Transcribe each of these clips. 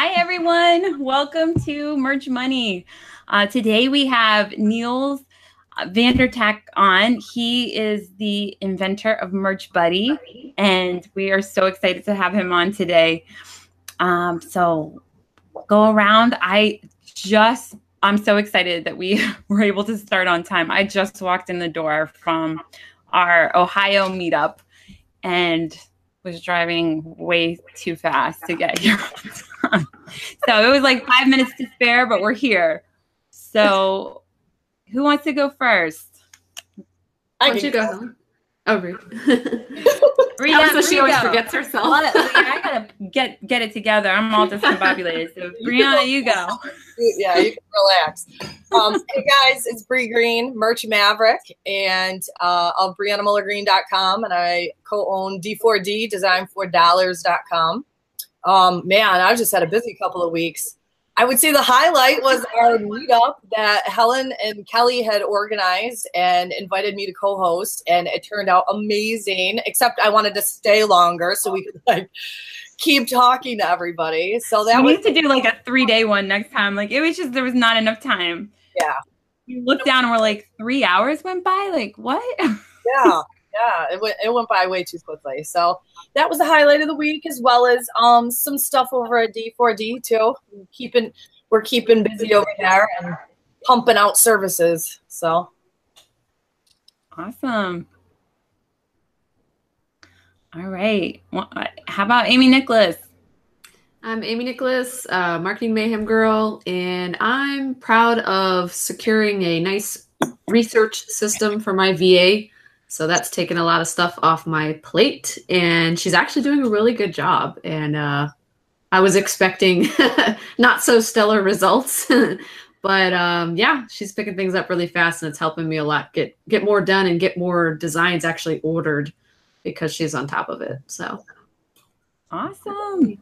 Hi, everyone. Welcome to Merch Money. Uh, today we have Niels Vandertak on. He is the inventor of Merch Buddy, and we are so excited to have him on today. Um, so go around. I just, I'm so excited that we were able to start on time. I just walked in the door from our Ohio meetup and was driving way too fast to get here. so it was like five minutes to spare, but we're here. So who wants to go first? I can you go. Oh, Brie. Brie, yeah, so she always forgets herself. I gotta get get it together. I'm all discombobulated. So Brianna, you go. Yeah, you can relax. Um, hey guys, it's Brie Green, Merch Maverick, and uh, of BriannaMullerGreen.com, and I co-own D4D Design4Dollars.com. Um, man, I've just had a busy couple of weeks. I would say the highlight was our meetup that Helen and Kelly had organized and invited me to co-host, and it turned out amazing. Except I wanted to stay longer so we could like keep talking to everybody. So that we was need to do like a three day one next time. Like it was just there was not enough time. Yeah. We looked down and we're like three hours went by. Like what? Yeah yeah, it went it went by way too quickly. So that was the highlight of the week, as well as um some stuff over at D4D too. Keeping we're keeping busy over there and pumping out services. So awesome. All right. Well, how about Amy Nicholas? I'm Amy Nicholas, uh, marketing mayhem girl, and I'm proud of securing a nice research system for my VA so that's taken a lot of stuff off my plate. And she's actually doing a really good job. And uh, I was expecting not so stellar results. but um, yeah, she's picking things up really fast and it's helping me a lot get get more done and get more designs actually ordered because she's on top of it. So awesome.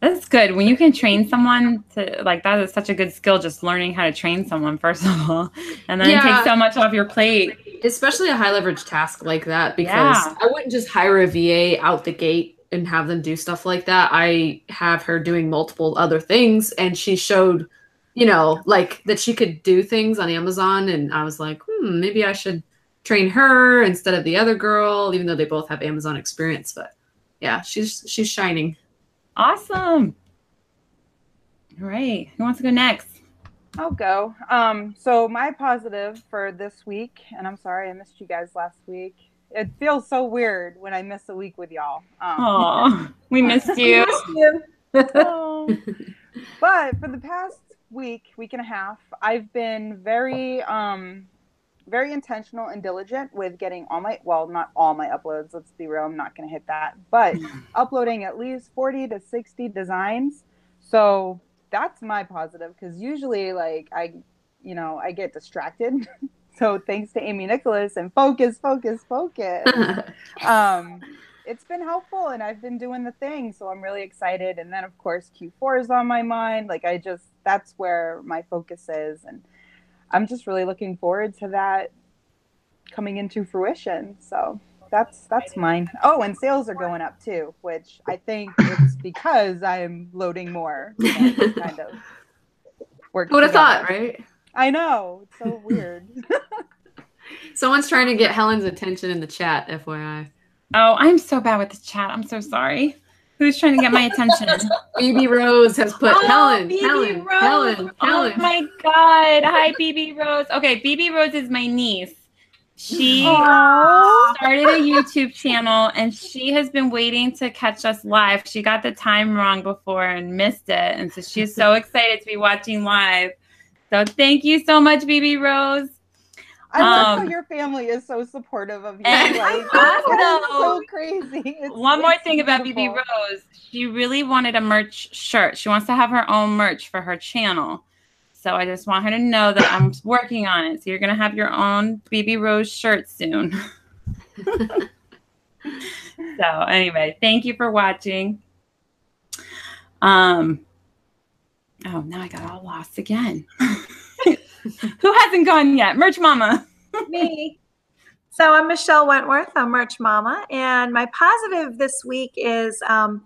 That's good. When you can train someone to like that is such a good skill just learning how to train someone first of all. And then yeah. take so much off your plate. Especially a high leverage task like that because yeah. I wouldn't just hire a VA out the gate and have them do stuff like that. I have her doing multiple other things and she showed, you know, like that she could do things on Amazon and I was like, "Hmm, maybe I should train her instead of the other girl even though they both have Amazon experience." But yeah, she's she's shining. Awesome. All right. Who wants to go next? I'll go. Um, so my positive for this week, and I'm sorry I missed you guys last week. It feels so weird when I miss a week with y'all. Um, oh, we missed you. we missed you. oh. But for the past week, week and a half, I've been very um, very intentional and diligent with getting all my well not all my uploads let's be real i'm not going to hit that but uploading at least 40 to 60 designs. So that's my positive because usually like i you know i get distracted. So thanks to amy nicholas and focus focus focus. Um it's been helpful and i've been doing the thing so i'm really excited. And then of course q4 is on my mind. Like i just that's where my focus is. And I'm just really looking forward to that coming into fruition. So that's that's mine. Oh, and sales are going up too, which I think it's because I'm loading more. You know, kind of. Who would have thought, right? I know. It's so weird. Someone's trying to get Helen's attention in the chat, FYI. Oh, I'm so bad with the chat. I'm so sorry. Who's trying to get my attention? BB Rose has put oh, Helen, BB Helen, Rose. Helen, oh Helen. Oh my God. Hi, BB Rose. Okay, BB Rose is my niece. She Aww. started a YouTube channel and she has been waiting to catch us live. She got the time wrong before and missed it. And so she's so excited to be watching live. So thank you so much, BB Rose. I love um, how your family is so supportive of you. And like, so crazy. It's, one more thing about BB Rose, she really wanted a merch shirt. She wants to have her own merch for her channel. So I just want her to know that I'm working on it. So you're gonna have your own BB Rose shirt soon. so anyway, thank you for watching. Um. Oh, now I got all lost again. Who hasn't gone yet? Merch Mama. Me. So I'm Michelle Wentworth. I'm Merch Mama. And my positive this week is um,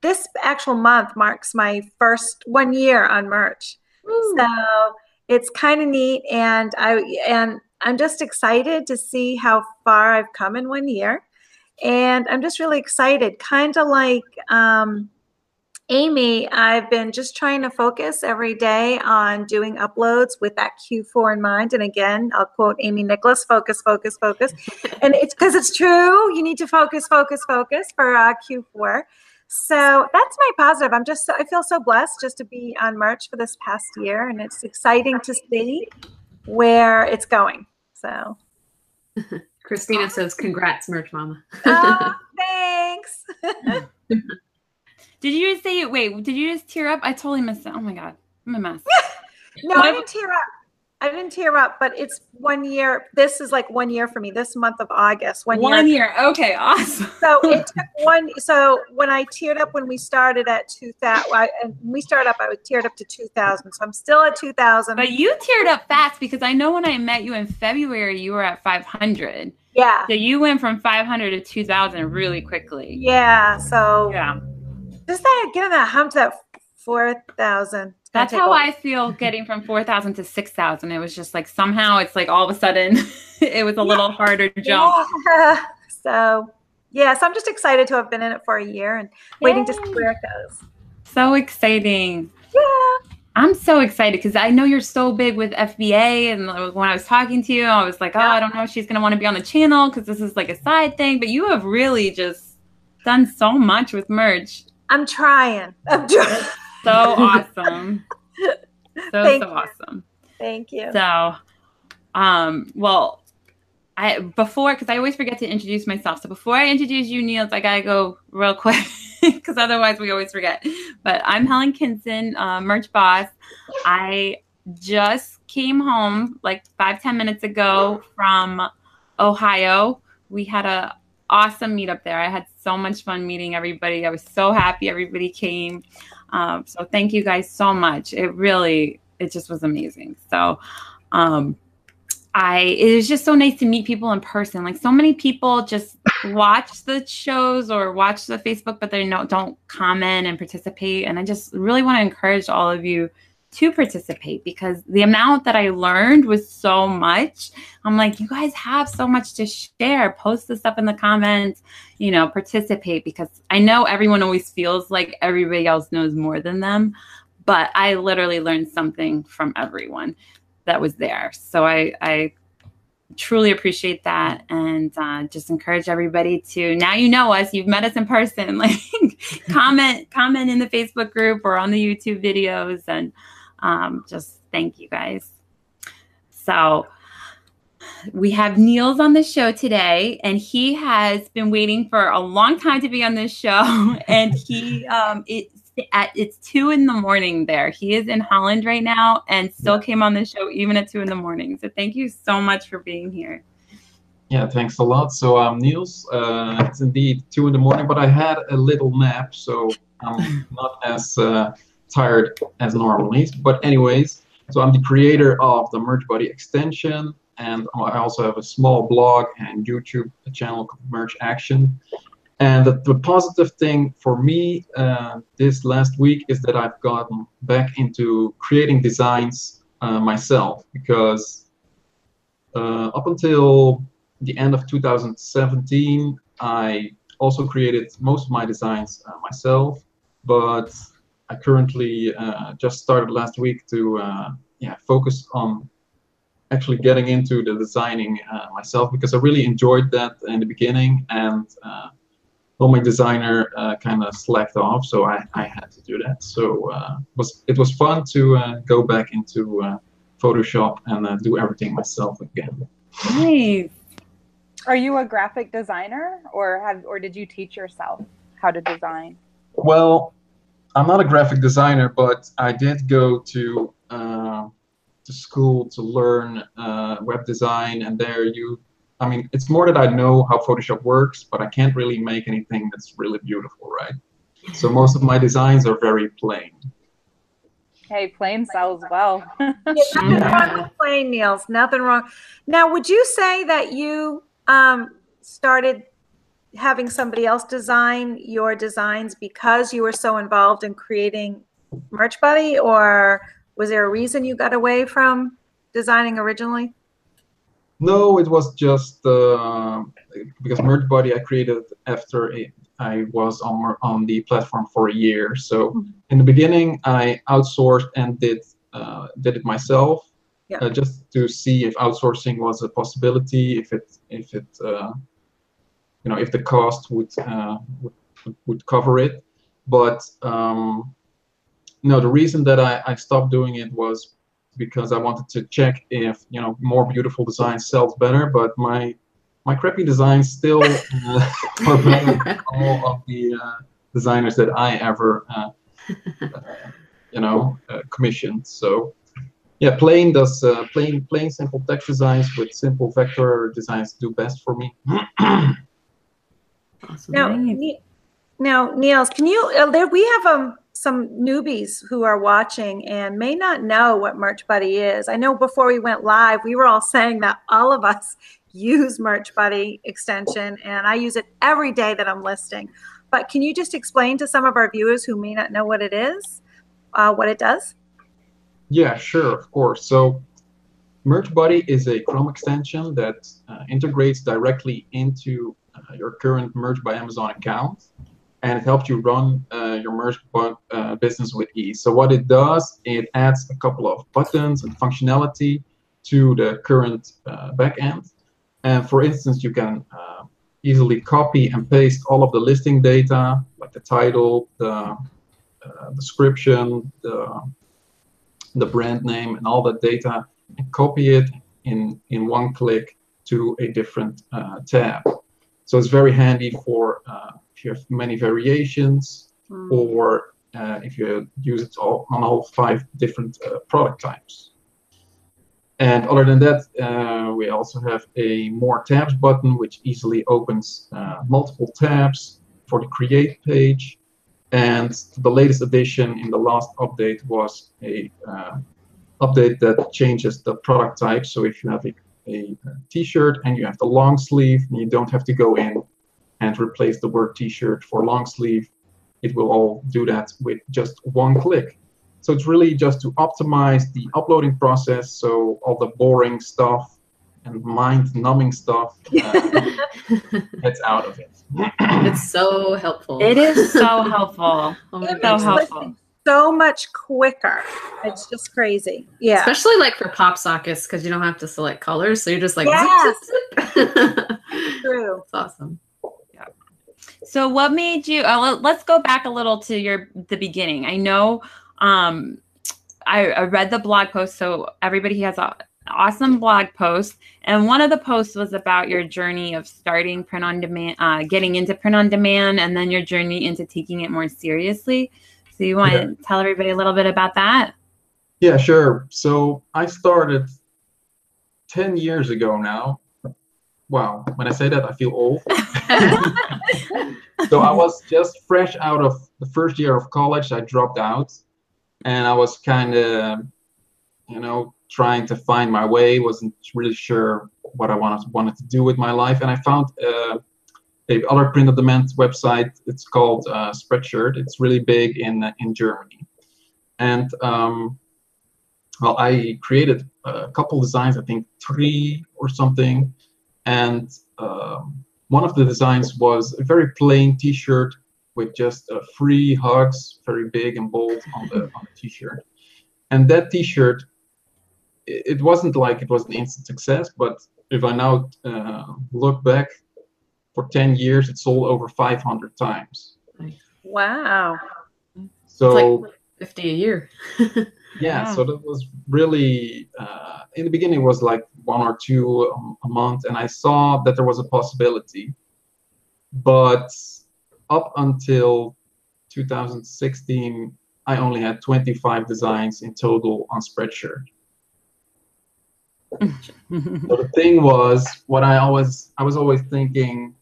this actual month marks my first one year on merch. Ooh. So it's kind of neat, and I and I'm just excited to see how far I've come in one year, and I'm just really excited. Kind of like um, Amy, I've been just trying to focus every day on doing uploads with that Q4 in mind. And again, I'll quote Amy Nicholas: "Focus, focus, focus," and it's because it's true. You need to focus, focus, focus for uh, Q4. So that's my positive. I'm just, I feel so blessed just to be on Merch for this past year, and it's exciting to see where it's going. So, Christina says, "Congrats, merch mama." oh, thanks. Did you just say Wait, did you just tear up? I totally missed it. Oh my god, I'm a mess. no, I didn't tear up. I didn't tear up, but it's one year. This is like one year for me. This month of August, one, one year. year. Okay, awesome. so it took one. So when I tiered up when we started at two thousand, and we started up, I was tiered up to two thousand. So I'm still at two thousand. But you tiered up fast because I know when I met you in February, you were at five hundred. Yeah. So you went from five hundred to two thousand really quickly. Yeah. So yeah. Just that getting that hump to that four thousand. That's how I feel getting from 4,000 to 6,000. It was just like somehow it's like all of a sudden it was a yeah. little harder jump. Yeah. So, yeah, so I'm just excited to have been in it for a year and Yay. waiting to see where it goes. So exciting. Yeah. I'm so excited because I know you're so big with FBA. And when I was talking to you, I was like, oh, I don't know if she's going to want to be on the channel because this is like a side thing. But you have really just done so much with merch. I'm trying. I'm trying so awesome. So Thank so you. awesome. Thank you. So, um, well, I before because I always forget to introduce myself. So before I introduce you, Niels, I gotta go real quick because otherwise we always forget. But I'm Helen Kinson, uh, merch boss. I just came home like five ten minutes ago from Ohio. We had a awesome meetup there. I had so much fun meeting everybody. I was so happy everybody came. Um, so thank you guys so much. It really, it just was amazing. So, um, I it was just so nice to meet people in person. Like so many people just watch the shows or watch the Facebook, but they no, don't comment and participate. And I just really want to encourage all of you to participate because the amount that I learned was so much. I'm like, you guys have so much to share. Post the stuff in the comments, you know, participate because I know everyone always feels like everybody else knows more than them. But I literally learned something from everyone that was there. So I, I truly appreciate that and uh, just encourage everybody to now you know us you've met us in person like comment comment in the facebook group or on the youtube videos and um, just thank you guys. So we have Niels on the show today, and he has been waiting for a long time to be on this show. and he um, it's at it's two in the morning there. He is in Holland right now, and still came on the show even at two in the morning. So thank you so much for being here. Yeah, thanks a lot. So I'm um, Niels. Uh, it's indeed two in the morning, but I had a little nap, so I'm not as uh, tired as normally. But anyways, so I'm the creator of the Merch Buddy extension, and I also have a small blog and YouTube channel called Merch Action. And the, the positive thing for me uh, this last week is that I've gotten back into creating designs uh, myself because uh, up until the end of 2017, I also created most of my designs uh, myself, but I currently uh, just started last week to uh, yeah focus on actually getting into the designing uh, myself because I really enjoyed that in the beginning and uh, my designer uh, kind of slacked off so I, I had to do that so uh, it was it was fun to go back into Photoshop and do everything myself again. Nice. Are you a graphic designer or have or did you teach yourself how to design? Well, I'm not a graphic designer, but I did go to uh, to school to learn uh, web design, and there you, I mean, it's more that I know how Photoshop works, but I can't really make anything that's really beautiful, right? So most of my designs are very plain. Hey, plain sells well. yeah, nothing wrong with plain, Niels. Nothing wrong. Now, would you say that you um, started having somebody else design your designs because you were so involved in creating Merch Buddy, or was there a reason you got away from designing originally? No, it was just uh, because Merch Buddy I created after a, I was on on the platform for a year. So mm-hmm. in the beginning, I outsourced and did uh, did it myself, yeah. uh, just to see if outsourcing was a possibility, if it if it uh, you know if the cost would uh, would, would cover it. But um, no, the reason that I, I stopped doing it was because I wanted to check if you know more beautiful designs sells better. But my my crappy designs still uh, are better than all of the uh, designers that I ever uh, you know uh, commissioned. So yeah, plain does uh, plain plain simple text designs with simple vector designs do best for me. awesome. Now, now, Niels, can you? Uh, there, we have um some newbies who are watching and may not know what Merch Buddy is. I know before we went live, we were all saying that all of us use Merch Buddy extension, and I use it every day that I'm listing. But can you just explain to some of our viewers who may not know what it is, uh, what it does? Yeah, sure, of course. So Merch Buddy is a Chrome extension that uh, integrates directly into your current Merch by Amazon account and it helps you run uh, your merch uh, business with ease. So what it does, it adds a couple of buttons and functionality to the current uh, backend. And for instance, you can uh, easily copy and paste all of the listing data, like the title, the uh, description, the, the brand name, and all that data, and copy it in, in one click to a different uh, tab. So it's very handy for if you have many variations mm. or uh, if you use it all on all five different uh, product types. And other than that, uh, we also have a more tabs button, which easily opens uh, multiple tabs for the create page. And the latest addition in the last update was a uh, update that changes the product type. So if you have a, a t-shirt and you have the long sleeve, and you don't have to go in and replace the word t-shirt for long sleeve, it will all do that with just one click. So it's really just to optimize the uploading process so all the boring stuff and mind numbing stuff uh, gets out of it. it's so helpful. It is so helpful. oh so helpful. So much quicker. It's just crazy. Yeah. Especially like for pop sockets because you don't have to select colors. So you're just like, yes. True. It's awesome. Yeah. So, what made you? Uh, let's go back a little to your the beginning. I know um, I, I read the blog post, so everybody has an awesome blog post, and one of the posts was about your journey of starting print on demand, uh, getting into print on demand, and then your journey into taking it more seriously. So, you want yeah. to tell everybody a little bit about that? Yeah, sure. So, I started ten years ago now wow, when I say that, I feel old. so I was just fresh out of the first year of college. I dropped out, and I was kind of, you know, trying to find my way. wasn't really sure what I wanted wanted to do with my life, and I found uh, a other print on demand website. It's called uh, Spreadshirt. It's really big in in Germany, and um, well, I created a couple designs. I think three or something and um, one of the designs was a very plain T-shirt with just uh, free hugs, very big and bold on the on the T-shirt. And that T-shirt, it, it wasn't like it was an instant success, but if I now uh, look back, for 10 years, it sold over 500 times. Wow. So like 50 a year. yeah, so that was really uh, in the beginning it was like one or two a month and i saw that there was a possibility but up until 2016 i only had 25 designs in total on spreadshirt so the thing was what i always i was always thinking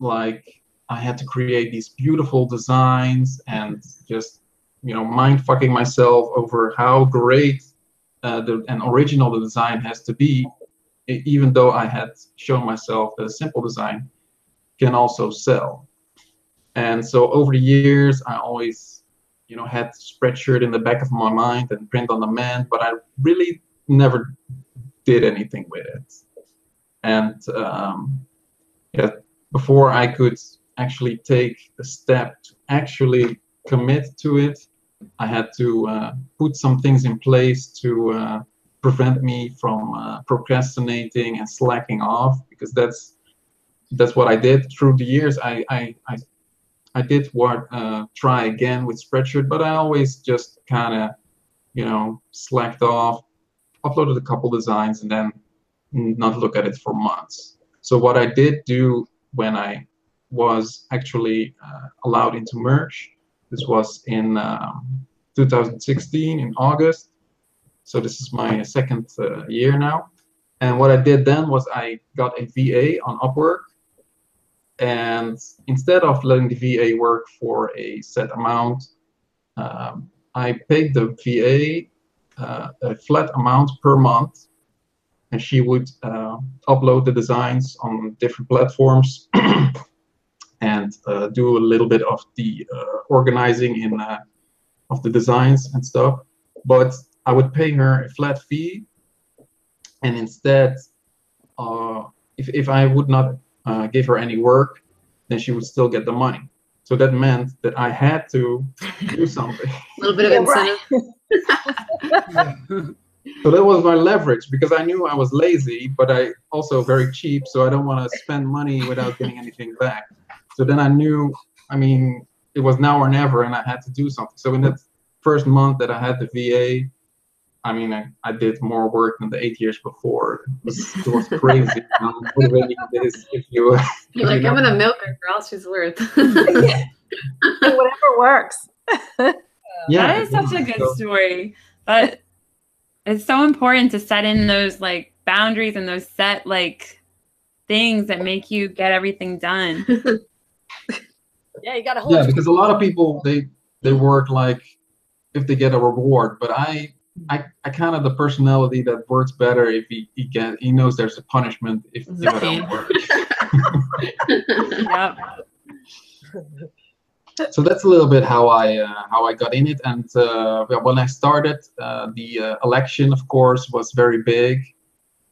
like i had to create these beautiful designs and just you know mind fucking myself over how great uh, the, an original the design has to be, even though I had shown myself that a simple design. can also sell. And so over the years, I always, you know, had Spreadshirt in the back of my mind and print on demand, but I really never did anything with it. And um, yeah, before I could actually take a step to actually commit to it, I had to uh, put some things in place to uh, prevent me from uh, procrastinating and slacking off because that's that's what I did through the years. I I I, I did work uh, try again with Spreadshirt, but I always just kind of you know slacked off, uploaded a couple designs, and then not look at it for months. So what I did do when I was actually uh, allowed into merch, this was in um, 2016 in August. So this is my second uh, year now. And what I did then was I got a VA on Upwork. And instead of letting the VA work for a set amount, um, I paid the VA uh, a flat amount per month and she would uh, upload the designs on different platforms and uh, do a little bit of the uh, organizing in uh, of the designs and stuff. But I would pay her a flat fee, and instead, uh, if if I would not uh, give her any work, then she would still get the money. So that meant that I had to do something. a little bit of incentive. so that was my leverage because I knew I was lazy, but I also very cheap, so I don't want to spend money without getting anything back. So then I knew, I mean, it was now or never, and I had to do something. So in that first month that I had the VA, I mean, I, I did more work than the eight years before. It was, it was crazy. if you, You're like, you know. I'm gonna milk her for all she's worth. Whatever works. yeah, that is such a good so, story. But it's so important to set in those like boundaries and those set like things that make you get everything done. yeah, you gotta hold. Yeah, because a lot of people they they work like if they get a reward, but I I, I kind of the personality that works better if he, he get he knows there's a punishment if, if it don't work. yep so that's a little bit how I uh, how I got in it. And uh, when I started, uh, the uh, election, of course, was very big,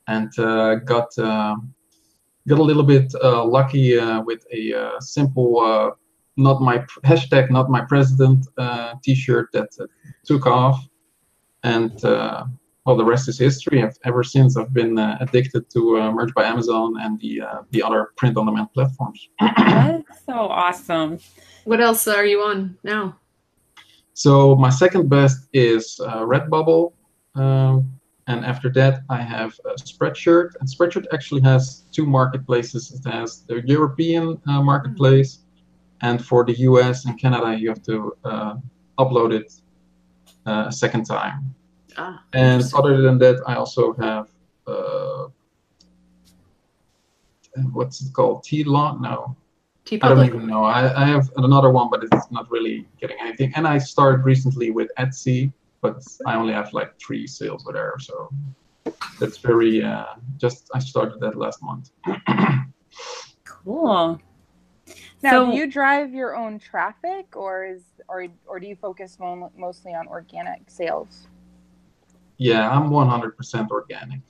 and uh, got uh, got a little bit lucky with a simple not my hashtag not my president T-shirt that took off, and well, the rest is history. I've, ever since I've been addicted to Merch by Amazon and the the other print-on-demand platforms. That's so awesome. What else are you on now? So my second best is uh, Redbubble. Um, and after that, I have a Spreadshirt. And Spreadshirt actually has two marketplaces. It has the European uh, marketplace, and for the US and Canada, you have to uh, upload it uh, a second time. Ah, and other than that, I also have uh, what's it called? T-Law? No. I don't even know. I, I have another one, but it's not really getting anything. And I started recently with Etsy, but I only have like three sales over there. So that's very uh, just I started that last month. cool. Now, so, do you drive your own traffic, or is or or do you focus mo- mostly on organic sales? Yeah, I'm 100% organic.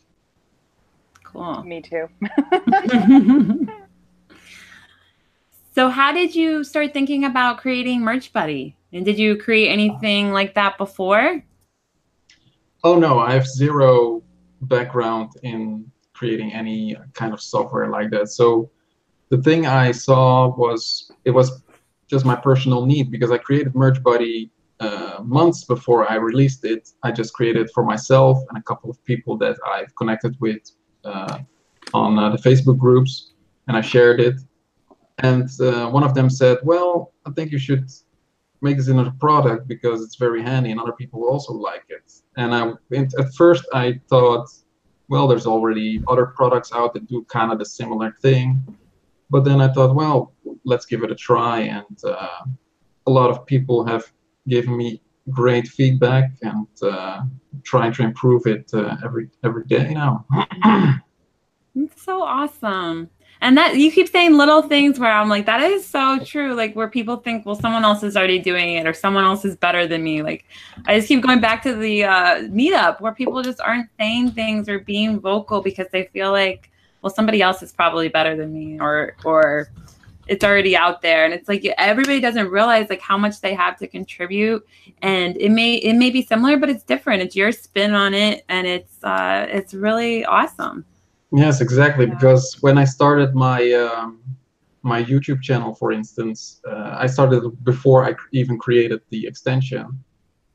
Cool. Me too. So, how did you start thinking about creating Merch Buddy? And did you create anything like that before? Oh, no, I have zero background in creating any kind of software like that. So, the thing I saw was it was just my personal need because I created Merch Buddy uh, months before I released it. I just created it for myself and a couple of people that I've connected with uh, on uh, the Facebook groups, and I shared it. And uh, one of them said, well, I think you should make this into a product because it's very handy and other people also like it. And I, at first I thought, well, there's already other products out that do kind of the similar thing. But then I thought, well, let's give it a try. And uh, a lot of people have given me great feedback and uh, trying to improve it uh, every every day now. That's so awesome. And that you keep saying little things where I'm like, that is so true. Like where people think, well, someone else is already doing it or someone else is better than me. Like I just keep going back to the uh, meetup where people just aren't saying things or being vocal because they feel like, well, somebody else is probably better than me or or it's already out there and it's like everybody doesn't realize like how much they have to contribute and it may it may be similar but it's different it's your spin on it and it's uh it's really awesome yes exactly yeah. because when i started my um my youtube channel for instance uh, i started before i even created the extension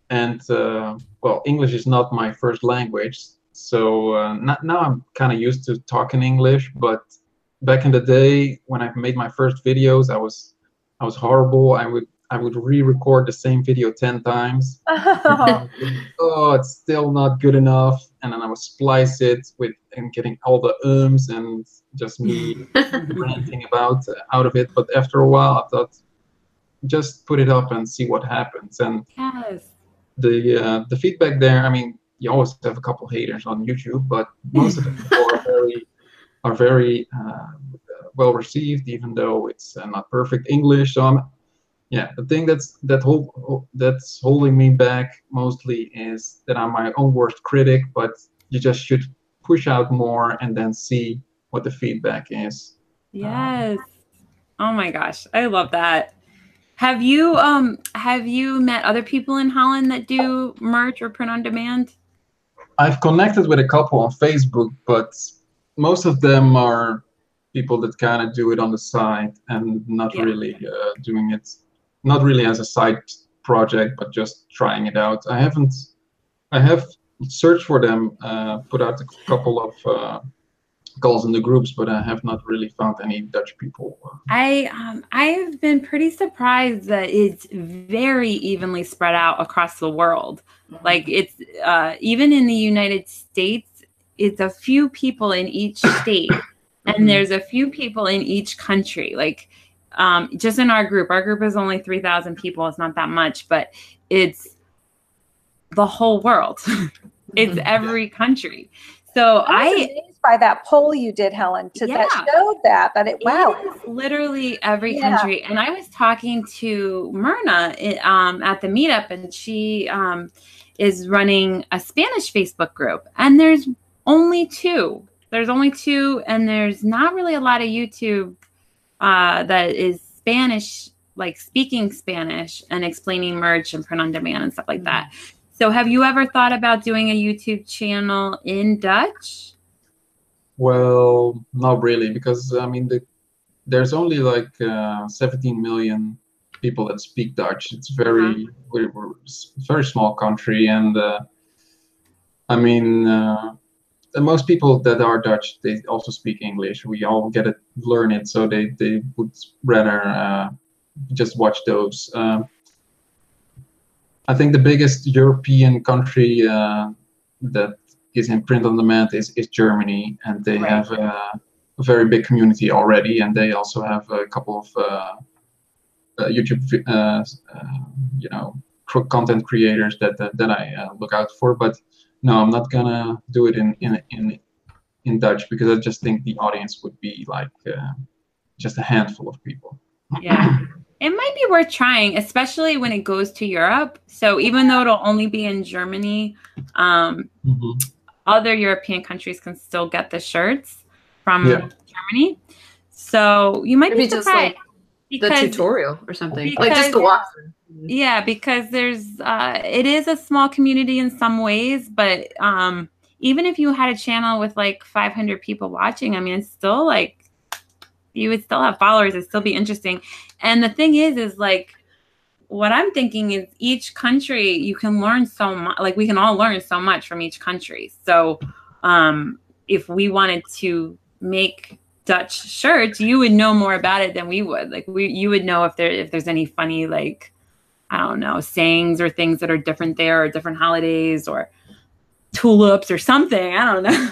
and uh, well english is not my first language so uh, not, now i'm kind of used to talking english but back in the day when I made my first videos, I was I was horrible. I would I would re-record the same video ten times. Oh. oh, it's still not good enough, and then I would splice it with and getting all the ums and just me ranting about uh, out of it. But after a while, I thought, just put it up and see what happens. And yes. the uh, the feedback there. I mean, you always have a couple haters on YouTube, but most of them are very are very uh, well received, even though it's uh, not perfect English. So I'm, yeah, the thing that's that hold, that's holding me back mostly is that I'm my own worst critic. But you just should push out more and then see what the feedback is. Yes. Um, oh my gosh, I love that. Have you um have you met other people in Holland that do merch or print on demand? I've connected with a couple on Facebook, but most of them are people that kind of do it on the side and not yeah. really uh, doing it, not really as a side project, but just trying it out. I haven't, I have searched for them, uh, put out a couple of uh, calls in the groups, but I have not really found any Dutch people. I um, I've been pretty surprised that it's very evenly spread out across the world. Mm-hmm. Like it's uh, even in the United States it's a few people in each state and mm-hmm. there's a few people in each country like um, just in our group our group is only 3000 people. It's not that much but it's the whole world. It's mm-hmm. every country. So i, I amazed by that poll you did helen to yeah, that showed that that it wow. It literally every yeah. country. And i was talking to myrna um, at the meetup and she um, is running a spanish facebook group. And there's only two. There's only two, and there's not really a lot of YouTube uh, that is Spanish, like speaking Spanish and explaining merch and print on demand and stuff like that. So, have you ever thought about doing a YouTube channel in Dutch? Well, not really, because I mean, the, there's only like uh, 17 million people that speak Dutch. It's very, uh-huh. we're, we're, very small country, and uh, I mean, uh, most people that are Dutch, they also speak English. We all get it, learn it, so they they would rather uh, just watch those. Um, I think the biggest European country uh, that is in print on demand is, is Germany, and they right. have a, a, very big community already, and they also have a couple of uh, uh YouTube, uh, uh, you know, content creators that that, that I look out for, but no, I'm not gonna do it in in in in Dutch because I just think the audience would be like uh, just a handful of people. Yeah. It might be worth trying, especially when it goes to Europe. So even though it'll only be in Germany, um, mm-hmm. other European countries can still get the shirts from yeah. Germany. So you might Maybe be surprised. Just like the tutorial or something, like just the walkthrough. Yeah, because there's uh it is a small community in some ways, but um even if you had a channel with like 500 people watching, I mean, it's still like you would still have followers, it'd still be interesting. And the thing is is like what I'm thinking is each country you can learn so much like we can all learn so much from each country. So um if we wanted to make Dutch shirts, you would know more about it than we would. Like we you would know if there if there's any funny like I don't know, sayings or things that are different there or different holidays or tulips or something. I don't know.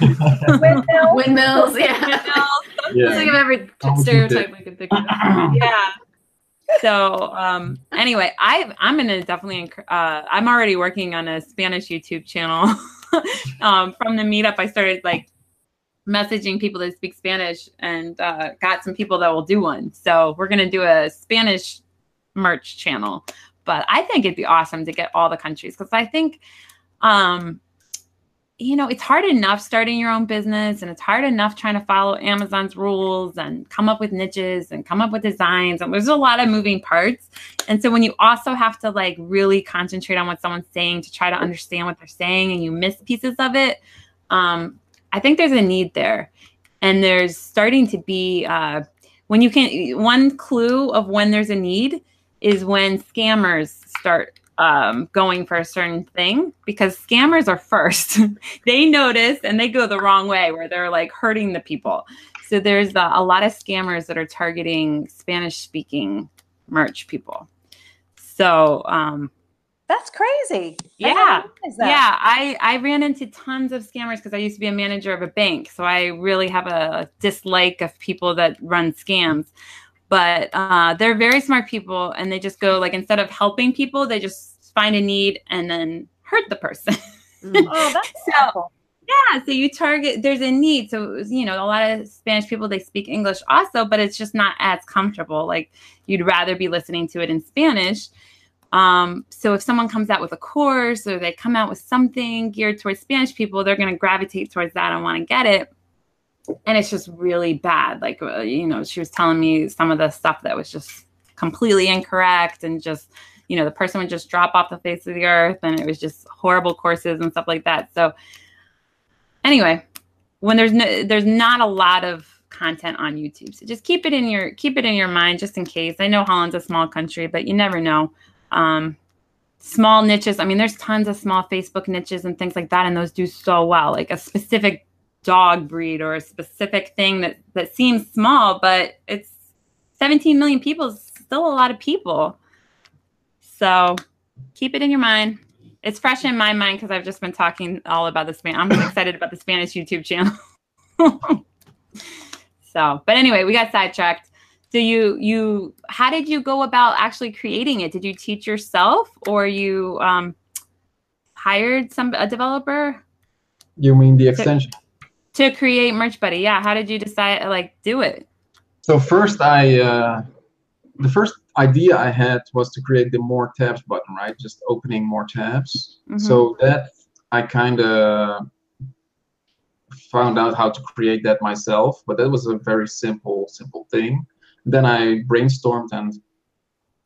Windmills. Windmills, yeah. Windmills, yeah. Think of every stereotype we could think of. yeah. So um, anyway, I I'm gonna definitely uh, I'm already working on a Spanish YouTube channel. um, from the meetup, I started like messaging people that speak Spanish and uh, got some people that will do one. So we're gonna do a Spanish merch channel. But I think it'd be awesome to get all the countries because I think um you know, it's hard enough starting your own business and it's hard enough trying to follow Amazon's rules and come up with niches and come up with designs. And there's a lot of moving parts. And so when you also have to like really concentrate on what someone's saying to try to understand what they're saying and you miss pieces of it, um, I think there's a need there. And there's starting to be, uh, when you can, one clue of when there's a need is when scammers start um, going for a certain thing because scammers are first. they notice and they go the wrong way where they're like hurting the people. So there's a, a lot of scammers that are targeting Spanish speaking merch people. So um, that's crazy. Yeah. Yeah. I, I ran into tons of scammers because I used to be a manager of a bank. So I really have a dislike of people that run scams but uh, they're very smart people and they just go like instead of helping people they just find a need and then hurt the person. Mm. oh that's so yeah so you target there's a need. So you know a lot of spanish people they speak english also but it's just not as comfortable. Like you'd rather be listening to it in spanish. Um, so if someone comes out with a course or they come out with something geared towards spanish people they're going to gravitate towards that and want to get it and it's just really bad. Like, uh, you know, she was telling me some of the stuff that was just completely incorrect and just, you know, the person would just drop off the face of the earth and it was just horrible courses and stuff like that. So, anyway, when there's no, there's not a lot of content on YouTube, so just keep it in your keep it in your mind just in case. I know Holland's a small country, but you never know. Um, small niches. I mean, there's tons of small Facebook niches and things like that, and those do so well. Like a specific dog breed or a specific thing that that seems small, but it's 17 million people is still a lot of people. So keep it in your mind. It's fresh in my mind because I've just been talking all about the Spanish. I'm excited about the Spanish YouTube channel. so, but anyway, we got sidetracked. So you you how did you go about actually creating it? Did you teach yourself or you um, hired some a developer? You mean the extension? To create merch buddy. Yeah how did you decide like do it? So first i uh the first idea i had was to create the more tabs button right? Just opening more tabs. Mm-hmm. so that i kind of found out how to create that myself but that was a very simple simple thing. Then i brainstormed and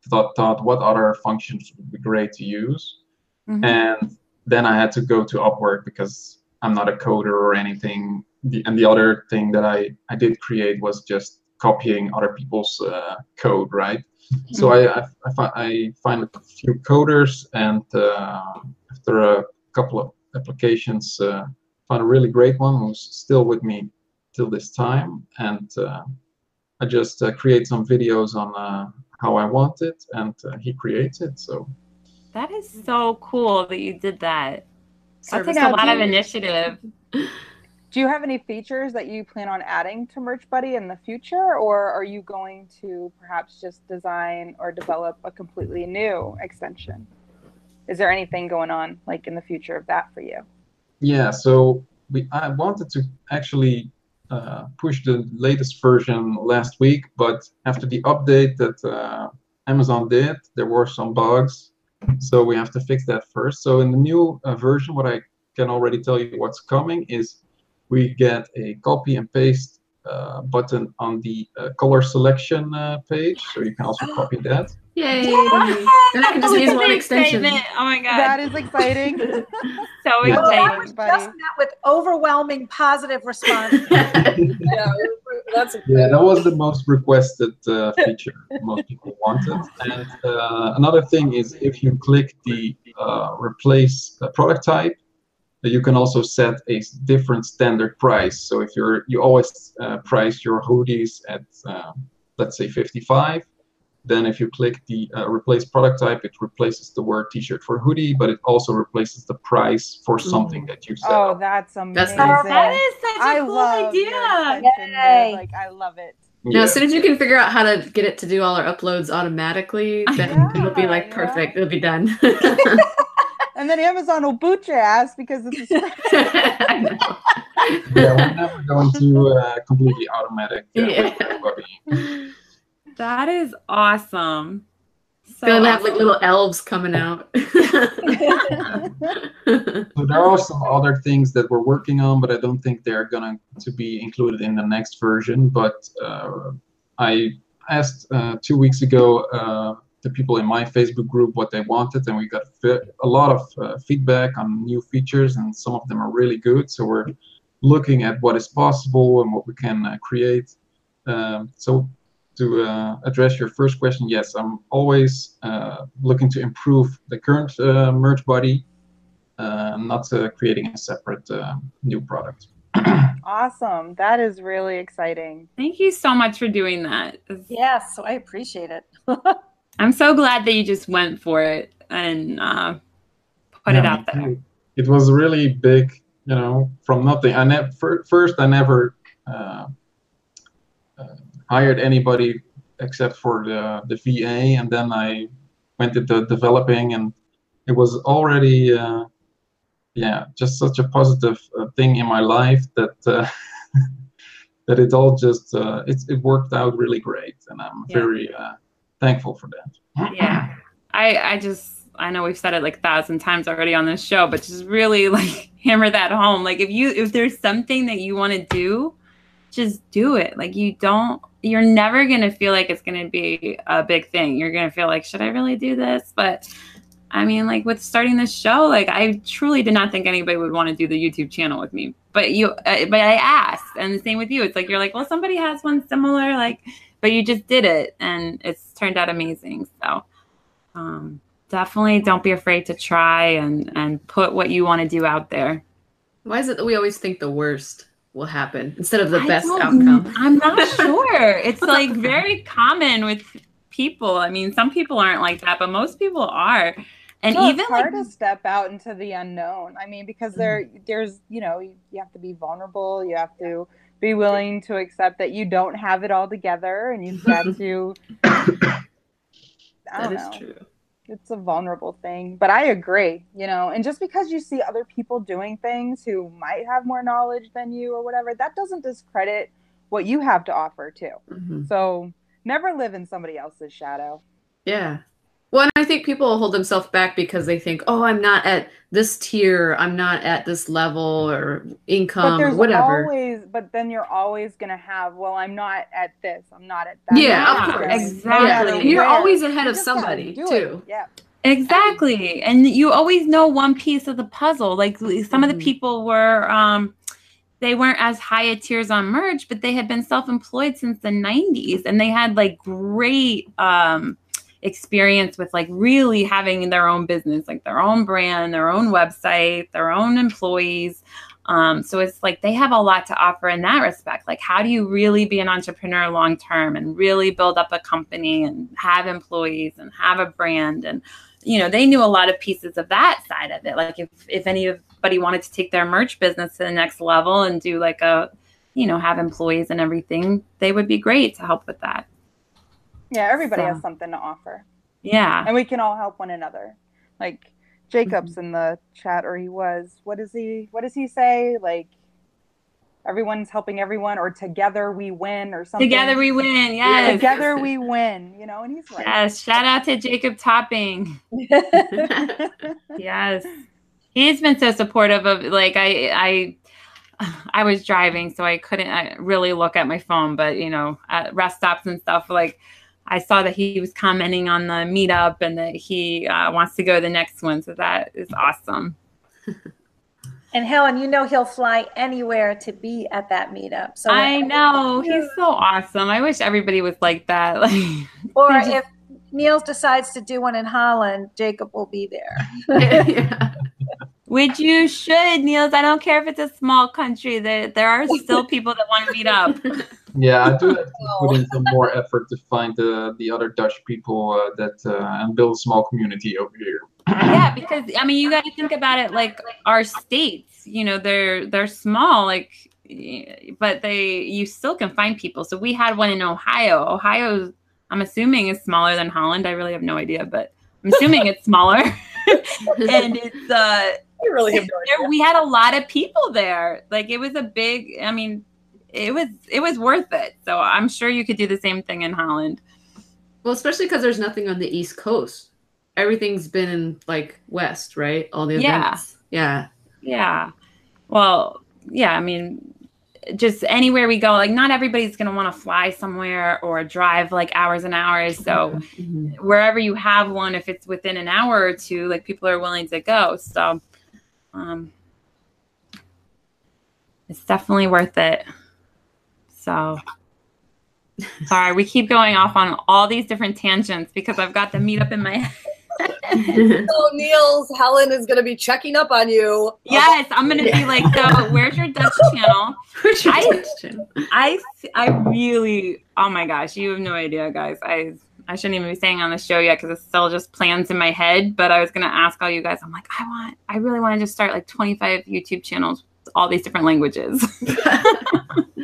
thought, thought what other functions would be great to use. Mm-hmm. and then i had to go to upwork because I'm not a coder or anything. The, and the other thing that I, I did create was just copying other people's uh, code, right? Mm-hmm. So I, I, I, find, I find a few coders, and uh, after a couple of applications, uh, found a really great one who's still with me till this time. And uh, I just uh, create some videos on uh, how I want it, and he creates it. So that is so cool that you did that. That takes a lot of initiative. Do you have any features that you plan on adding to Merch Buddy in the future, or are you going to perhaps just design or develop a completely new extension? Is there anything going on like in the future of that for you? Yeah, so we I wanted to actually uh, push the latest version last week, but after the update that uh, Amazon did, there were some bugs so we have to fix that first. So in the new uh, version, what I can already tell you what's coming is we get a copy and paste uh, button on the uh, color selection uh, page. So you can also copy that. Yay! Then I can just use one extension. Oh my god, that is exciting. so exciting, buddy. Just met with overwhelming positive response. yeah, that's yeah, that was the most requested uh, feature most people wanted. And uh, another thing is if you click the uh, replace product type, you can also set a different standard price. So if you're you always uh, price your hoodies at uh, let's say 55 then if you click the uh, replace product type, it replaces the word t-shirt for hoodie, but it also replaces the price for something mm. that you set. Oh, that's amazing. That's that is such a I cool idea. Like I love it. Now, as soon as you can figure out how to get it to do all our uploads automatically, then yeah, it'll be like perfect. Yeah. It'll be done. and then Amazon will boot your ass because it's a I know. Yeah, we're never going to uh, completely automatic. Uh, Yeah. With everybody. That is awesome. So They'll have like little elves coming out. So there are some other things that we're working on, but I don't think they're gonna to be included in the next version. But uh, I asked uh, two weeks ago uh, the people in my Facebook group what they wanted, and we got a lot of uh, feedback on new features, and some of them are really good. So we're looking at what is possible and what we can uh, create. Um, so to uh, address your first question, yes, I'm always uh, looking to improve the current uh, Merch Buddy uh, not uh, creating a separate uh, new product. awesome. That is really exciting. Thank you so much for doing that. Yes, so I appreciate it. I'm so glad that you just went for it and uh, put it out there. It was really big, you know, from nothing. I never first I never hired anybody except for the the VA, and then I went into developing, and it was already. Uh, yeah, just such a positive uh, thing in my life that uh, that it all just uh, it it worked out really great, and I'm Yeah. very uh, thankful for that. yeah i i just i know we've said it like a thousand times already on this show but just really like hammer that home like if you if there's something that you want to do just do it like you don't you're never going to feel like it's going to be a big thing. You're going to feel like should i really do this? But i mean like with starting this show like i truly did not think anybody would want to do the youtube channel with me. But you uh, but i asked and the same with you. It's like you're like well somebody has one similar like but you just did it and it's turned out amazing. So um, definitely don't be afraid to try and and put what you want to do out there. Why is it that we always think the worst will happen instead of the I best outcome? i'm not sure it's like very common with people i mean some people aren't like that but most people are and Well, even it's like hard to step out into the unknown. I mean, because mm. there, there's, you know, you, you have to be vulnerable. You have to be willing to accept that you don't have it all together, and you've got to. I That don't is know. true. It's a vulnerable thing, but I agree. You know, and just because you see other people doing things who might have more knowledge than you or whatever, that doesn't discredit what you have to offer too. Mhm. So never live in somebody else's shadow. Yeah. Well, and I think people hold themselves back because they think, oh, I'm not at this tier, I'm not at this level or but income or there's whatever. always but then you're always gonna have well i'm not at this i'm not at that Yeah, of I'm course. going- Exactly. no matter And you're where, always ahead you of just gotta somebody, it. too. yeah Exactly. And you always know one piece of the puzzle. Like some of the Mhm. people were um they weren't as high a tiers on merch, but they had been self-employed since the 90s and they had like great um experience with like really having their own business, like their own brand, their own website, their own employees. Um, so it's like they have a lot to offer in that respect. Like, how do you really be an entrepreneur long term and really build up a company and have employees and have a brand? And, you know, they knew a lot of pieces of that side of it. Like, if, if anybody wanted to take their merch business to the next level and do like a, you know, have employees and everything, they would be great to help with that. Yeah everybody So- has something to offer Yeah. and we can all help one another like jacob's in the chat or he was what does he what does he say like everyone's helping everyone or together we win or something Together we win. Yes. together we win you know and he's like Yes. Shout out to Jacob Topping. Yes. He's been so supportive of like I I I was driving so I couldn't uh, really look at my phone but you know at rest stops and stuff like I saw that he was commenting on the meetup and that he uh, wants to go to the next one so that is awesome. And Helen, you know he'll fly anywhere to be at that meetup. So I know he's so awesome. I wish everybody was like that. Like Or if Niels decides to do one in Holland, Jacob will be there. yeah. Which you should, Niels. I don't care if it's a small country. There, there are still people that want to meet up. Yeah, I do have to put in some more effort to find the the other Dutch people uh, that uh, and build a small community over here. yeah, because I mean, you got to think about it like our states. You know, they're they're small, like, but they you still can find people. So we had one in Ohio. Ohio, I'm assuming, is smaller than Holland. I really have no idea, but I'm assuming it's smaller. and it's uh I really have no there, idea. we had a lot of people there. Like it was a big. I mean, it was it was worth it. So I'm sure you could do the same thing in Holland. Well, especially because there's nothing on the East Coast. Everything's been in like West, right? All the Yeah. events. Yeah. Yeah. Well, yeah. I mean, just anywhere we go, like not everybody's gonna want to fly somewhere or drive like hours and hours. So Mhm. wherever you have one, if it's within an hour or two, like people are willing to go. So um it's definitely worth it. So sorry, we keep going off on all these different tangents because I've got the meetup in my head. So oh, Niels, Helen is going to be checking up on you. Yes, I'm gonna be like, so where's your Dutch channel? Where's your I- question? I I really oh my gosh, you have no idea, guys. I I shouldn't even be saying on the show yet because it's still just plans in my head. But I was gonna ask all you guys. I'm like, I want, I really want to just start like 25 YouTube channels, with all these different languages,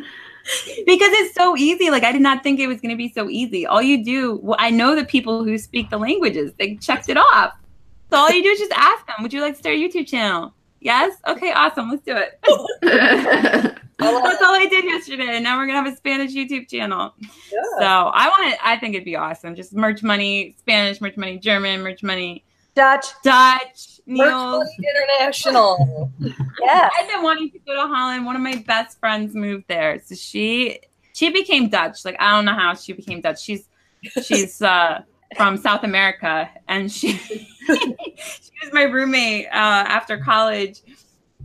because it's so easy. Like I did not think it was gonna be so easy. All you do, well, I know the people who speak the languages. They checked it off. So all you do is just ask them, "Would you like to start a YouTube channel?" Yes. Okay. Awesome. Let's do it. That's all I did yesterday. And now we're gonna have a Spanish YouTube channel. Yeah. So I want to. I think it'd be awesome. Just merch money, Spanish merch money, German merch money, Dutch. Dutch, Merch Niels. International. yeah. I've been wanting to go to Holland. One of my best friends moved there, so she she became Dutch. Like I don't know how she became Dutch. She's she's uh, from South America, and she she was my roommate uh, after college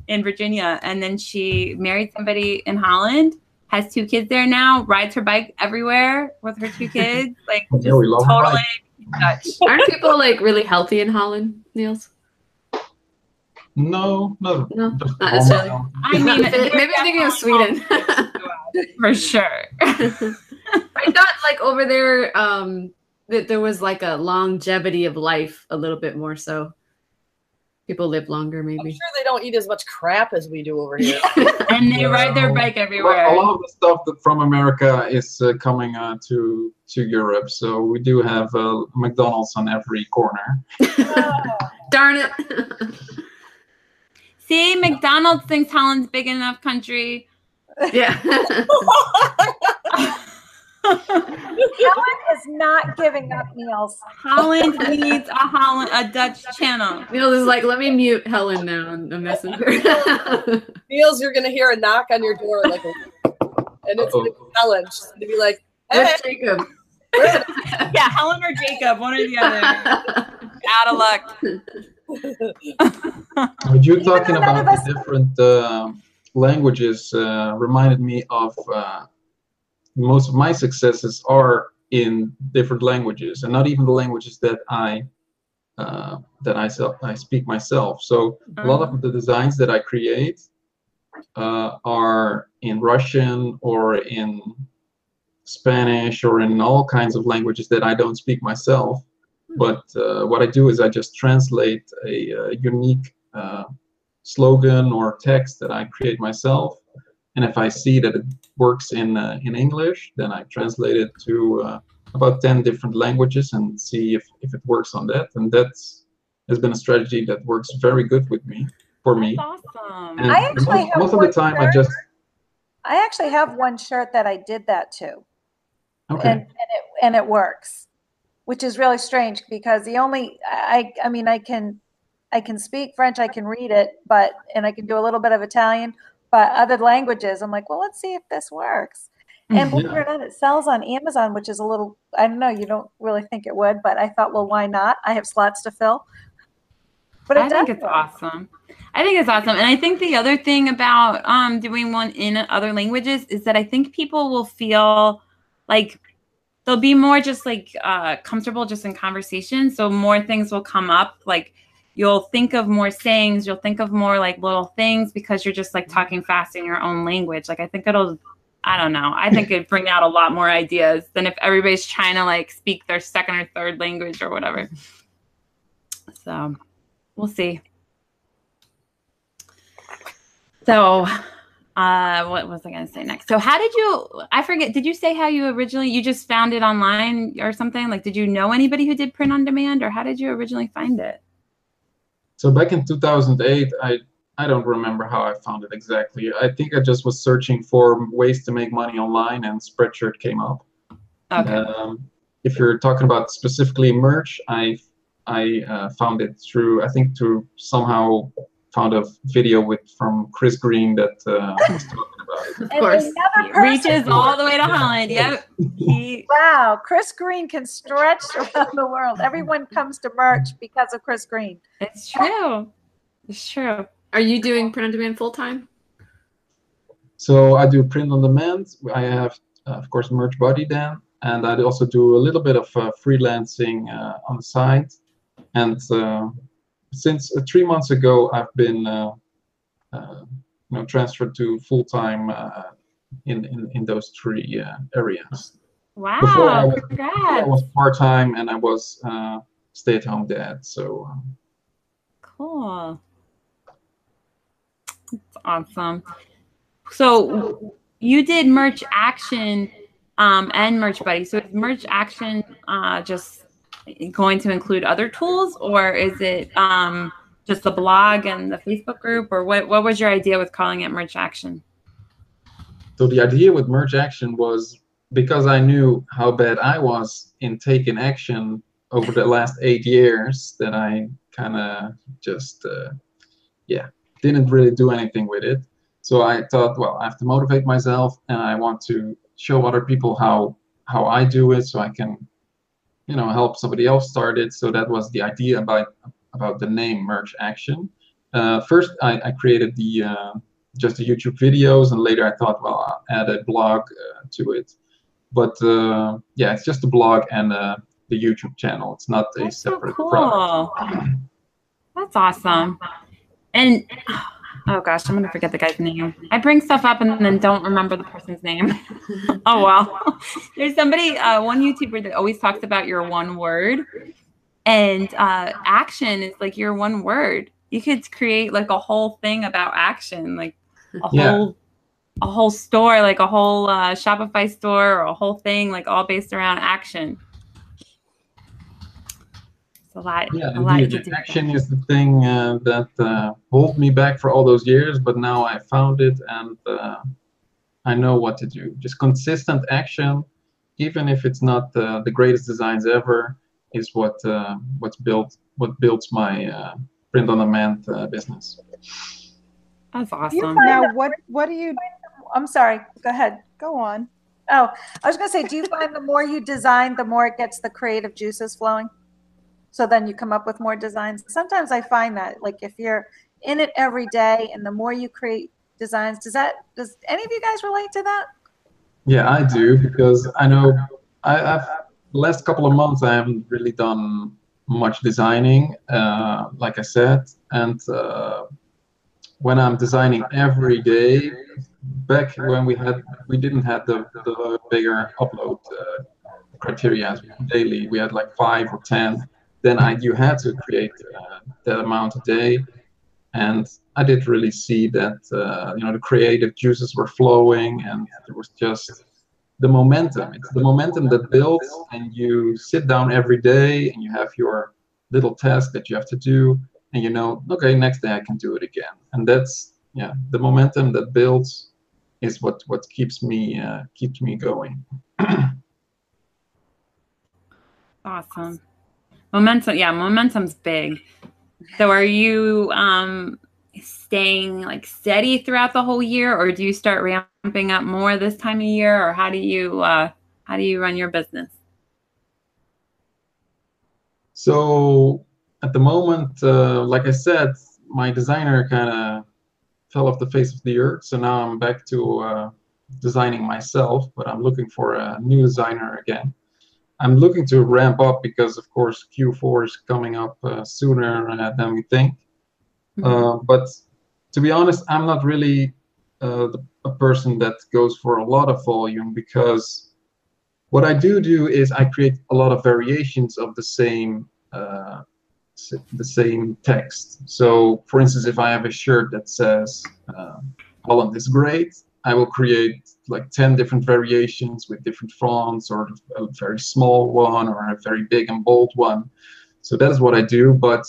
in Virginia, and then she married somebody in Holland. Has two kids there now. Rides her bike everywhere with her two kids. Like Yeah, we love her totally Dutch. Aren't people like really healthy in Holland, Niels? No, no, No, not necessarily. normal. I mean, maybe I'm thinking of Sweden. for sure. I thought like over there, um, that there was like a longevity of life a little bit more. So people live longer, maybe. I'm sure they don't eat as much crap as we do over here. and they ride their bike A lot- everywhere. A lot of the stuff that from America is uh, coming uh, to to Europe, so we do have uh, McDonald's on every corner. Darn it. See, McDonald's thinks Holland's big enough country. yeah. Helen is not giving up Niels. Holland needs a Holland a Dutch channel. Niels is like, let me mute Helen now on the messenger. Niels, you're going to hear a knock on your door, like, a, and it's gonna be Helen. She's going to be like, hey, Where's Jacob? Yeah, Helen or Jacob, one or the other. Out of luck. But you talking about of the different uh, languages uh, reminded me of uh, most of my successes are in different languages, and not even the languages that I uh, that I I speak myself. So a lot of the designs that I create uh, are in Russian or in Spanish or in all kinds of languages that I don't speak myself. But uh, what I do is I just translate a, uh unique uh, slogan or text that I create myself, and if I see that it works in uh, in English, then I translate it to uh, about ten different languages and see if, if it works on that. And that's has been a strategy that works very good with me for me. That's awesome. And I actually most, have most of the one time, I just I actually have one shirt that I did that to, okay. and, and it and it works, which is really strange because the only I I mean I can I can speak French, I can read it, but and I can do a little bit of Italian, but other languages, I'm like, well, let's see if this works. And believe it or not, it sells on Amazon, which is a little I don't know, you don't really think it would, but I thought, well, why not? I have slots to fill. But I think it's work. awesome. I think it's awesome. And I think the other thing about um, doing one in other languages is that I think people will feel like they'll be more just like uh, comfortable just in conversation. So more things will come up. Like you'll think of more sayings, you'll think of more like little things because you're just like talking fast in your own language. Like I think it'll, I don't know. I think it'd bring out a lot more ideas than if everybody's trying to like speak their second or third language or whatever. So we'll see. So, uh, what was I going to say next? So, how did you? I forget. Did you say how you originally? You just found it online or something? Like, did you know anybody who did print on demand, or how did you originally find it? So back in 2008, I I don't remember how I found it exactly. I think I just was searching for ways to make money online, and Spreadshirt came up. Okay. Um, if you're talking about specifically merch, I I uh, found it through I think through somehow found a video with from Chris Green that uh, was talking. Of And course. another person- reaches all the way to Holland. Yep. He, Wow, Chris Green can stretch around the world. Everyone comes to merch because of Chris Green. it's true. It's true. Are you doing print on demand full time? So I do print on demand. I have, uh, of course, Merch Buddy then, and I also do a little bit of uh, freelancing uh, on the side. And uh, since uh, three months ago, I've been, uh, uh, you know, transferred to full time uh, in, in in those three uh, areas. Wow. Before I was- I was part time and I was uh, stay at home dad. So um, Cool. That's awesome. So you did merch action um, and merch buddy. So is merch action uh, just going to include other tools or is it um, just the blog and the Facebook group or what, what was your idea with calling it merch action? So the idea with merch action was because I knew how bad I was in taking action over the last eight years that I kind of just, uh, yeah, didn't really do anything with it. So I thought, well, I have to motivate myself and I want to show other people how how I do it so I can, you know, help somebody else start it. So that was the idea about about the name Merch Action. Uh, first, I, I created the uh, just the YouTube videos, and later I thought, well, I'll add a blog uh, to it. But uh, yeah, it's just a blog and uh, the YouTube channel. It's not a That's so separate cool. product. That's awesome. And oh gosh, I'm gonna forget the guy's name. I bring stuff up and then don't remember the person's name. oh well. There's somebody, uh, one YouTuber that always talks about your one word, and uh, action is like your one word. You could create like a whole thing about action, like a Yeah. whole a whole store, like a whole uh, Shopify store or a whole thing, like all based around action. It's a lot. Yeah, a lot you indeed. could do. Action is the thing uh, that uh, hold me back for all those years, but now I found it and uh, I know what to do. Just consistent action, even if it's not uh, the greatest designs ever, is what uh, what's built what builds my uh, print on demand uh, business. That's awesome. Now, that- what what do you I'm sorry. Go ahead. go on? Oh, I was going to say, do you find the more you design, the more it gets the creative juices flowing? So then you come up with more designs. Sometimes I find that, like, if you're in it every day and the more you create designs, does that, does any of you guys relate to that? Yeah, I do because I know I, I've the last couple of months I haven't really done much designing, uh, like I said, and uh, when I'm designing every day, back when we had we didn't have the, the bigger upload uh, criteria daily, we had like five or ten. Then I you had to create uh, that amount a day, and I did really see that uh, you know the creative juices were flowing, and there was just the momentum. It's the momentum that builds, and you sit down every day, and you have your little task that you have to do, and you know, okay, next day I can do it again, and that's yeah, the momentum that builds is what what keeps me uh, keeps me going. Awesome. Momentum, yeah, momentum's big. So are you um staying like steady throughout the whole year or do you start ramping up more this time of year or how do you uh how do you run your business? So at the moment, uh, like I said, my designer kind of fell off the face of the earth. So now I'm back to uh, designing myself, but I'm looking for a new designer again. I'm looking to ramp up because, of course, Q4 is coming up uh, sooner than we think. Uh, but to be honest, I'm not really uh, the, a person that goes for a lot of volume because what I do do is I create a lot of variations of the same uh, the same text. So, for instance, if I have a shirt that says uh, "Holland is great," I will create like ten different variations with different fonts, or a very small one, or a very big and bold one. So that is what I do. But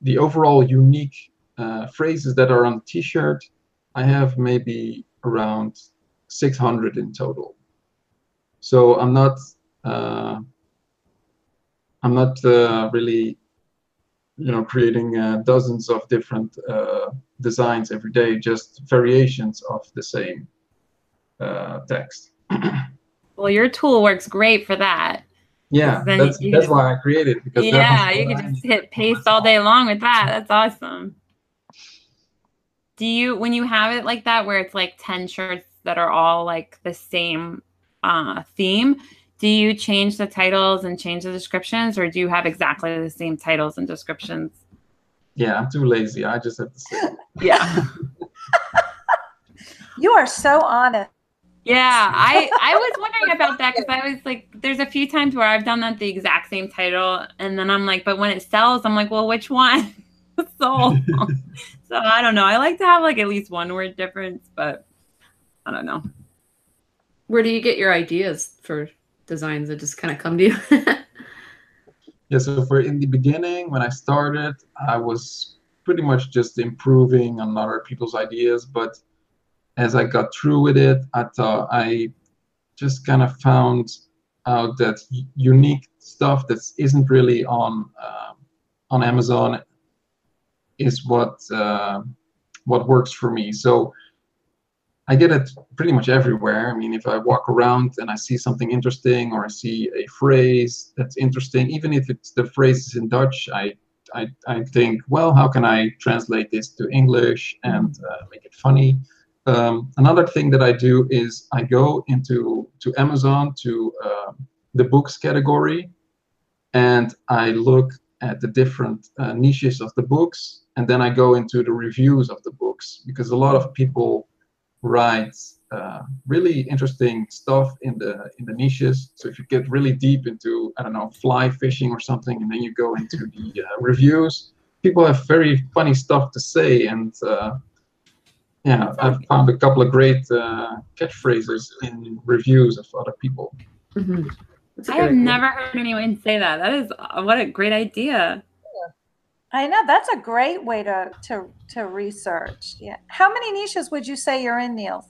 the overall unique uh, phrases that are on the t-shirt, I have maybe around 600 in total. So I'm not uh, I'm not uh, really you know creating uh, dozens of different uh, designs every day, just variations of the same uh, text. well, your tool works great for that. Yeah, that's, that's why I created because yeah, you can just hit paste all day long with that. That's awesome. Do you when you have it like that where it's like 10 shirts that are all like the same uh theme, do you change the titles and change the descriptions or do you have exactly the same titles and descriptions? Yeah, I'm too lazy. I just have to say. yeah. you are so honest. Yeah, I I was wondering about that because I was like, there's a few times where I've done that the exact same title, and then I'm like, but when it sells, I'm like, well, which one sold? So I don't know. I like to have like at least one word difference, but I don't know. Where do you get your ideas for designs that just kind of come to you? yeah, so for in the beginning when I started, I was pretty much just improving on other people's ideas, but as I got through with it, I thought I just kind of found out that unique stuff that isn't really on uh, on Amazon is what uh, what works for me. So I get it pretty much everywhere. I mean, if I walk around and I see something interesting or I see a phrase that's interesting, even if it's the phrase is in Dutch, I I, I think, well, how can I translate this to English and uh, make it funny? Um, another thing that I do is I go into to Amazon to uh, the books category, and I look at the different uh, niches of the books, and then I go into the reviews of the books because a lot of people write uh, really interesting stuff in the in the niches. So if you get really deep into I don't know fly fishing or something, and then you go into the uh, reviews, people have very funny stuff to say, and uh, yeah, I've found a couple of great uh, catchphrases in reviews of other people. Mm-hmm. I have cool. never heard anyone say that. That is uh, what a great idea. I know that's a great way to to to research. Yeah. How many niches would you say you're in, Niels?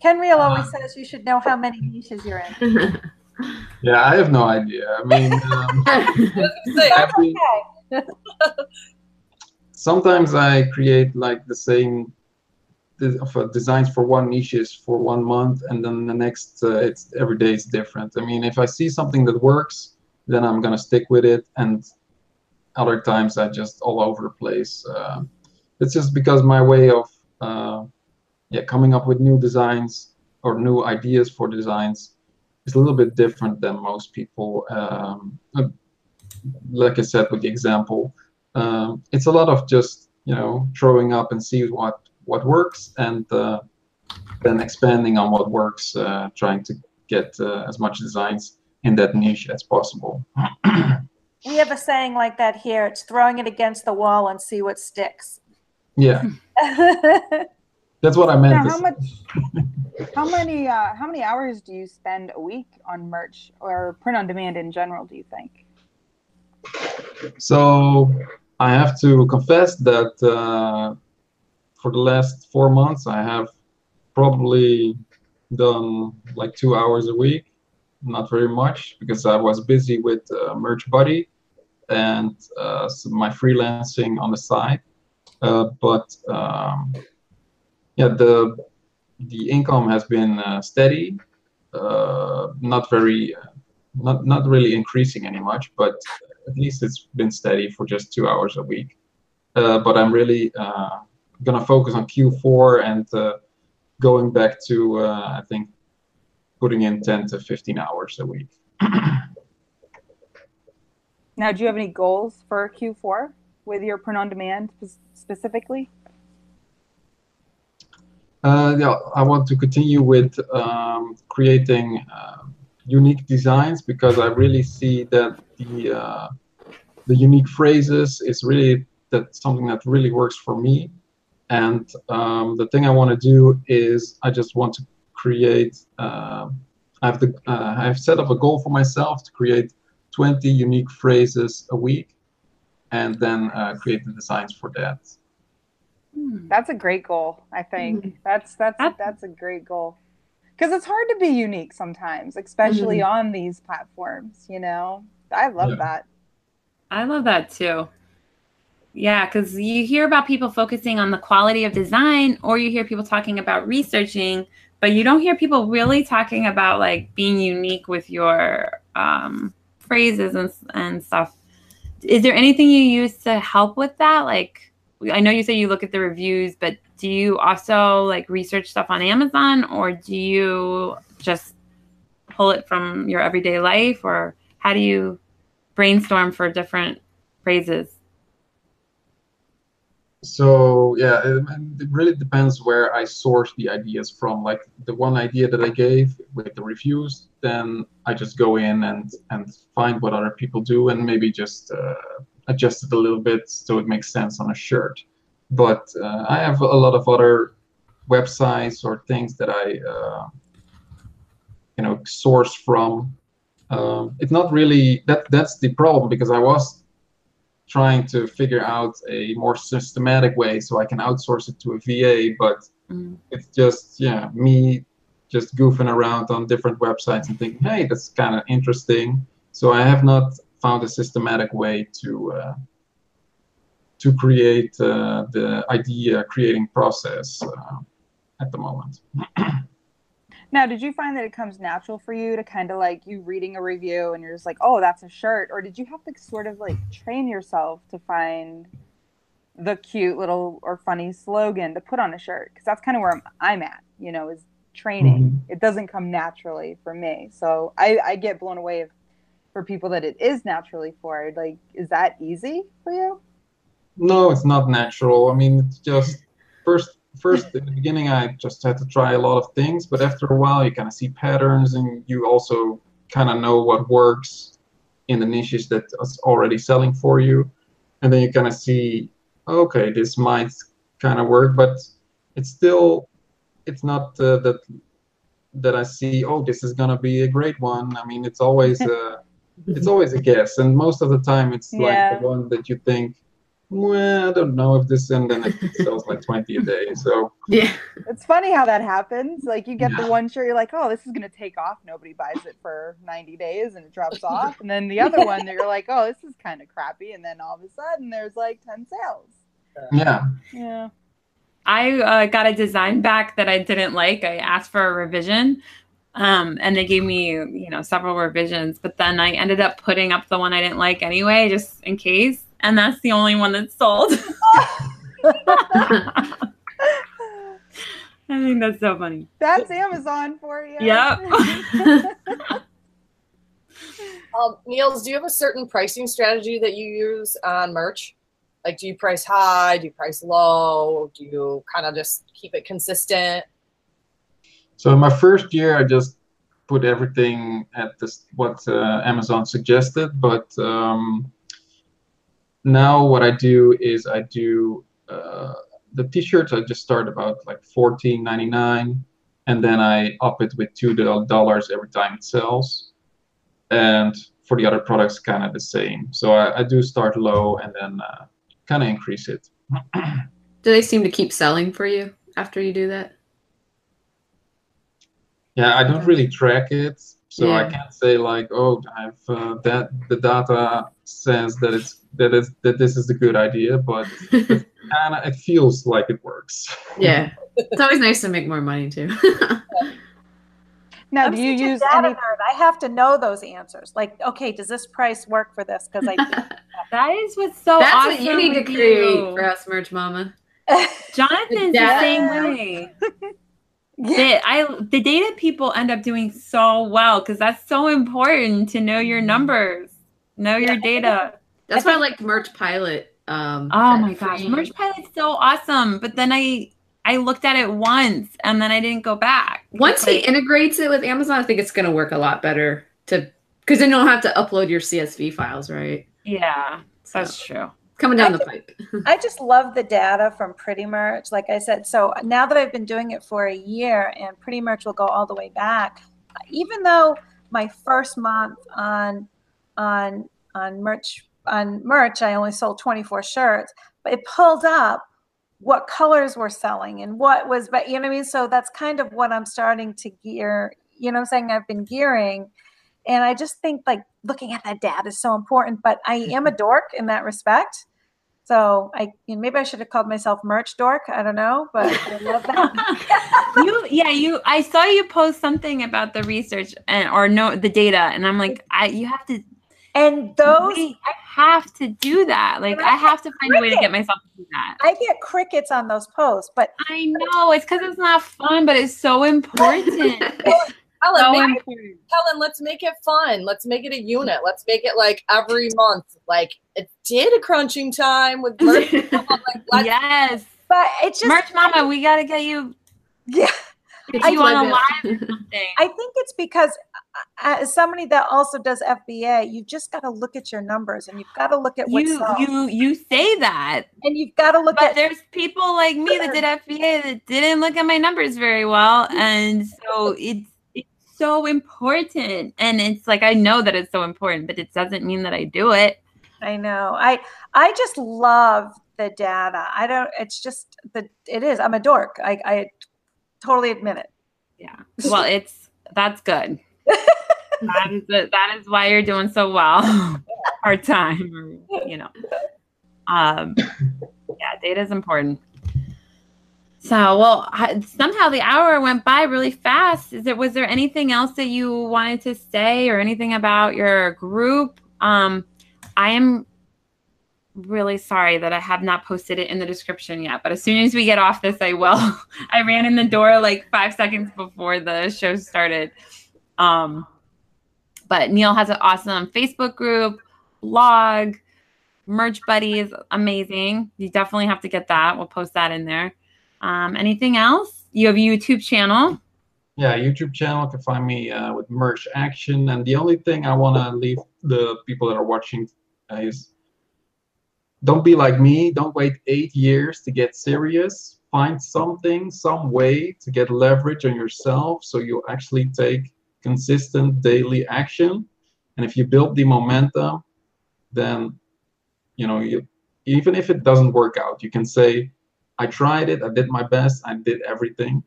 Ken Reil uh, always says you should know how many niches you're in. yeah, I have no idea. I mean, um, that's okay. sometimes I create like the same of uh, designs for one niches for one month, and then the next uh, it's every day is different. I mean, if I see something that works, then I'm gonna stick with it, and other times I just all over the place. Uh, it's just because my way of uh, yeah coming up with new designs or new ideas for designs is a little bit different than most people. Um, like I said with the example, um, it's a lot of just you know throwing up and see what what works and uh, then expanding on what works, uh, trying to get uh, as much designs in that niche as possible. we have a saying like that here. It's throwing it against the wall and see what sticks. Yeah. That's what I meant. Now, how much? how many? Uh, how many hours do you spend a week on merch or print on demand in general? Do you think? So I have to confess that uh, for the last four months, I have probably done like two hours a week. Not very much because I was busy with uh, Merch Buddy and uh, my freelancing on the side. Uh, but um, yeah, the the income has been uh, steady, uh, not very, not not really increasing any much, but at least it's been steady for just two hours a week. Uh, but I'm really to focus on Q4 and uh, going back to, uh, I think, putting in 10 to 15 hours a week. now, do you have any goals for Q4 with your print on demand specifically? Uh, yeah, I want to continue with um, creating uh, unique designs because I really see that the uh, the unique phrases is really that something that really works for me and um, the thing I want to do is I just want to create. Uh, I have the I have set up a goal for myself to create 20 unique phrases a week, and then uh, create the designs for that. Hmm. That's a great goal. I think mm-hmm. that's that's that's, that's a great goal because it's hard to be unique sometimes, especially mm-hmm. on these platforms. You know, I love yeah. that. I love that too. Yeah, because you hear about people focusing on the quality of design, or you hear people talking about researching, but you don't hear people really talking about like being unique with your um, phrases and, and stuff. Is there anything you use to help with that? Like, I know you say you look at the reviews, but do you also like research stuff on Amazon, or do you just pull it from your everyday life, or how do you brainstorm for different phrases? So yeah it, it, really depends where i source the ideas from. Like the one idea that i gave with the reviews then i just go in and and find what other people do and maybe just uh, adjust it a little bit so it makes sense on a shirt. But uh, i have a lot of other websites or things that i uh, you know source from. Um, it's not really that that's the problem because i was trying to figure out a more systematic way so I can outsource it to a VA, but mm. it's just yeah me just goofing around on different websites and thinking, hey, that's kind of interesting. So I have not found a systematic way to uh, to create uh, the idea creating process uh, at the moment. Now, did you find that it comes natural for you to kind of like you reading a review and you're just like, oh, that's a shirt? Or did you have to sort of like train yourself to find the cute little or funny slogan to put on a shirt? Because that's kind of where I'm, I'm, at, you know, is training. Mm-hmm. It doesn't come naturally for me. So I, I get blown away if, for people that it is naturally for. Like, is that easy for you? No, it's not natural. I mean, it's just first first in the beginning i just had to try a lot of things but after a while you kind of see patterns and you also kind of know what works in the niches that is already selling for you. And then you kind of see okay this might kind of work but it's still it's not uh, that that i see oh this is going to be a great one. I mean it's always a it's always a guess. And most of the time it's yeah. like the one that you think well, I don't know if this and then it sells like 20 a day. So yeah, it's funny how that happens. Like you get yeah. the one shirt, you're like, oh, this is gonna take off. Nobody buys it for 90 days, and it drops off. And then the other one, that you're like, oh, this is kind of crappy. And then all of a sudden, there's like 10 sales. Yeah. Yeah. I uh, got a design back that I didn't like. I asked for a revision, um, and they gave me, you know, several revisions. But then I ended up putting up the one I didn't like anyway, just in case and that's the only one that's sold. I think that's so funny. That's Amazon for you. Yep. um, Niels, do you have a certain pricing strategy that you use on merch? Like, do you price high? Do you price low? Do you kind of just keep it consistent? So in my first year, I just put everything at this what uh, Amazon suggested, but um, now what I do is I do uh, the t-shirts. I just start about like fourteen ninety nine, and then I up it with two dollars every time it sells. And for the other products, kind of the same. So I, I do start low and then uh, kind of increase it. do they seem to keep selling for you after you do that? Yeah, I don't really track it, so yeah. I can't say like, oh, I've uh, that the data says that it's that is that this is a good idea, but kind of it feels like it works. Yeah, it's always nice to make more money too. now, I'm do you use any? Nerd. I have to know those answers. Like, okay, does this price work for this? Because I that is what's so That's awesome what you need to create you. for us, merch mama. Jonathan's the same way. Yeah. I the data people end up doing so well because that's so important to know your numbers, know your data. That's why I like Merch Pilot. Um, oh my gosh, Merch Pilot's so awesome. But then I I looked at it once and then I didn't go back. Once he integrates it with Amazon, I think it's going to work a lot better to because then you don't have to upload your CSV files, right? Yeah, so, that's true. Coming down I the pipe. I just love the data from Pretty Merch. Like I said, so now that I've been doing it for a year and Pretty Merch will go all the way back, even though my first month on on on Merch on merch, I only sold 24 shirts, but it pulled up what colors were selling and what was, but you know what I mean? So that's kind of what I'm starting to gear, you know I'm saying? I've been gearing. And I just think like looking at that data is so important, but I mm-hmm. am a dork in that respect. So I you know, maybe I should have called myself merch dork. I don't know, but I love that. you yeah, you I saw you post something about the research and or no the data and I'm like I you have to and those I have to do that. Like I have to find a way to get myself to do that. I get crickets on those posts, but I know it's because it's not fun, but it's so important. Helen, so make it. Helen, let's make it fun. Let's make it a unit. Let's make it like every month, like it did a crunching time with merch. like, yes. but it's just Merch Mama, we gotta get you yeah. get I you a love live or something. I think it's because uh, as somebody that also does FBA, you've just got to look at your numbers and you've got to look at what you sells. you you say that. and you've got to look But at there's people like me that did FBA that didn't look at my numbers very well. And so it's so important. And it's like I know that it's so important, but it doesn't mean that I do it. I know. I I just love the data. I don't. It's just the. It is. I'm a dork. I I totally admit it. Yeah. Well, it's that's good. that is the, that is why you're doing so well. Part time, you know. Um, yeah, data is important. So, well, somehow the hour went by really fast. Is there was there anything else that you wanted to say, or anything about your group? Um, I am really sorry that I have not posted it in the description yet, but as soon as we get off this, I will. I ran in the door like five seconds before the show started. Um, but Neil has an awesome Facebook group, blog, merch buddy is amazing. You definitely have to get that. We'll post that in there. Um, anything else? You have a YouTube channel. yeah, YouTube channel You can find me uh, with merch action. And the only thing I want to leave the people that are watching uh, is don't be like me. Don't wait eight years to get serious. Find something, some way to get leverage on yourself so you actually take consistent daily action. And if you build the momentum, then you know you even if it doesn't work out, you can say, I tried it, I did my best, I did everything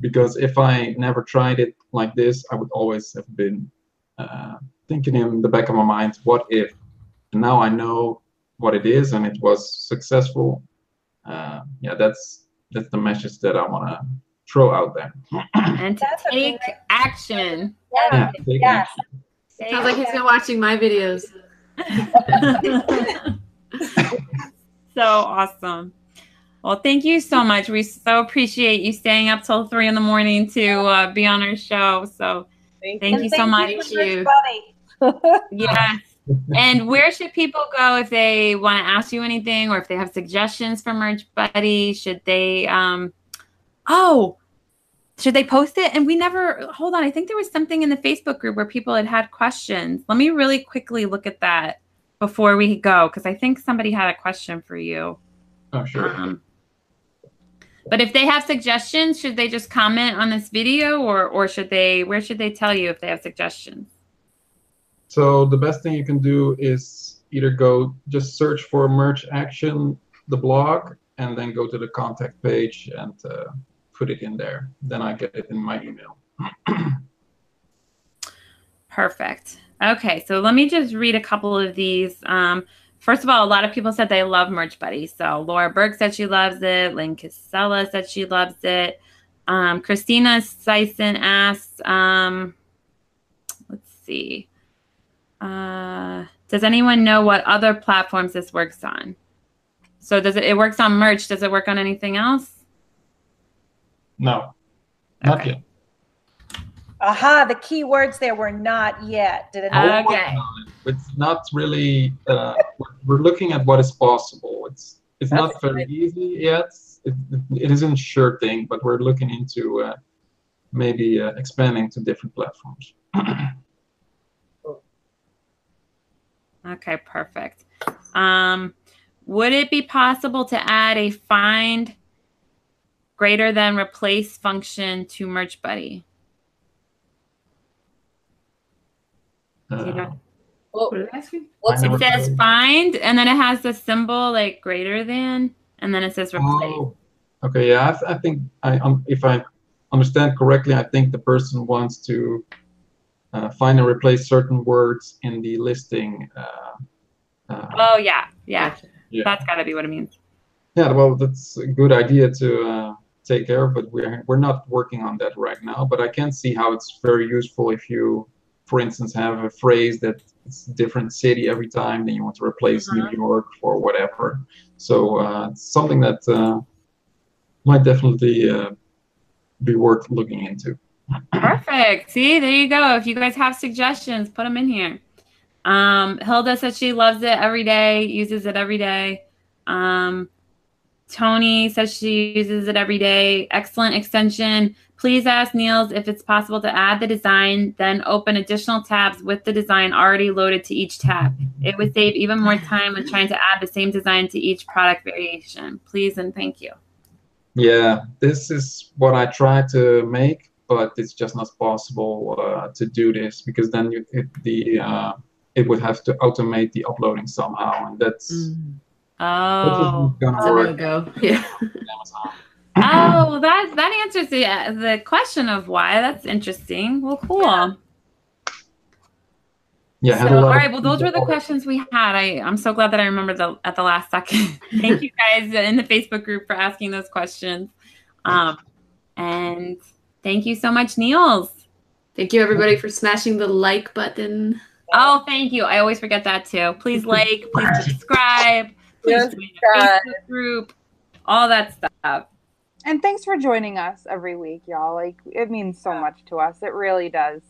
because if I never tried it like this, I would always have been uh, thinking in the back of my mind, what if? And now I know what it is, and it was successful. Uh, yeah, that's that's the message that I want to throw out there. And to take action. Yeah, take Yes. action. Sounds like he's been watching my videos. so awesome. Well, thank you so much. We so appreciate you staying up till three in the morning to uh, be on our show. So Thank thank And you so much. Thank you. Buddy. Yes. and where should people go if they want to ask you anything or if they have suggestions for Merch Buddy? Should they um oh should they post it? And we never hold on. I think there was something in the Facebook group where people had had questions. Let me really quickly look at that before we go because I think somebody had a question for you. Oh, sure. Um, but if they have suggestions, should they just comment on this video or or should they where should they tell you if they have suggestions? So the best thing you can do is either go just search for merch action, the blog, and then go to the contact page and uh, put it in there. Then I get it in my email. Perfect. Okay, so let me just read a couple of these. Um, first of all, a lot of people said they love Merch Buddy. So Laura Burke said she loves it. Lynn Casella said she loves it. Um, Christina Sison asked, um, let's see, uh, does anyone know what other platforms this works on? So does it? It works on Merch. Does it work on anything else? No, not Okay. yet. Aha, the key words there were not yet. Did it? Uh, not? Okay. It's not really. Uh, we're- we're looking at what is possible. It's it's That's not very easy yet. It, it isn't sure thing, but we're looking into uh, maybe uh, expanding to different platforms. Okay, perfect. Um, would it be possible to add a find greater than replace function to Merch Buddy? Uh, Well, What did I ask you? it? never- It says find, and then it has the symbol like greater than, and then it says replace. Oh, okay. Yeah, I, I think I um, if I understand correctly, I think the person wants to uh, find and replace certain words in the listing. Uh, uh, Oh yeah, yeah. Gotcha. Yeah. That's got to be what it means. yeah, well, that's a good idea to uh, take care of, but we're we're not working on that right now. But I can see how it's very useful if you, for instance, have a phrase that it's a different city every time, then you want to replace New York for whatever. So uh, something that uh, might definitely uh, be worth looking into. Perfect. See, there you go. If you guys have suggestions, put them in here. Um, Hilda says she loves it every day, uses it every day. Um, Tony says she uses it every day. Excellent extension. Please ask Niels if it's possible to add the design, then open additional tabs with the design already loaded to each tab. It would save even more time when trying to add the same design to each product variation. Please and thank you. Yeah, this is what I try to make, but it's just not possible uh, to do this because then you, it, the uh, it would have to automate the uploading somehow, and that's Mm. That Oh. It's a no-go. Yeah. Oh, well, that that answers the the question of why. That's interesting. Well, cool. Yeah, I had So, a lot all of right. Well, those were the questions we had. I I'm so glad that I remembered the, at the last second. Thank you guys in the Facebook group for asking those questions. Um, and thank you so much, Niels. Thank you everybody for smashing the like button. Oh, thank you. I always forget that too. Please like, please subscribe, please Yes, join our. Facebook group, all that stuff. And thanks for joining us every week, y'all. Like it means so much to us. It really does.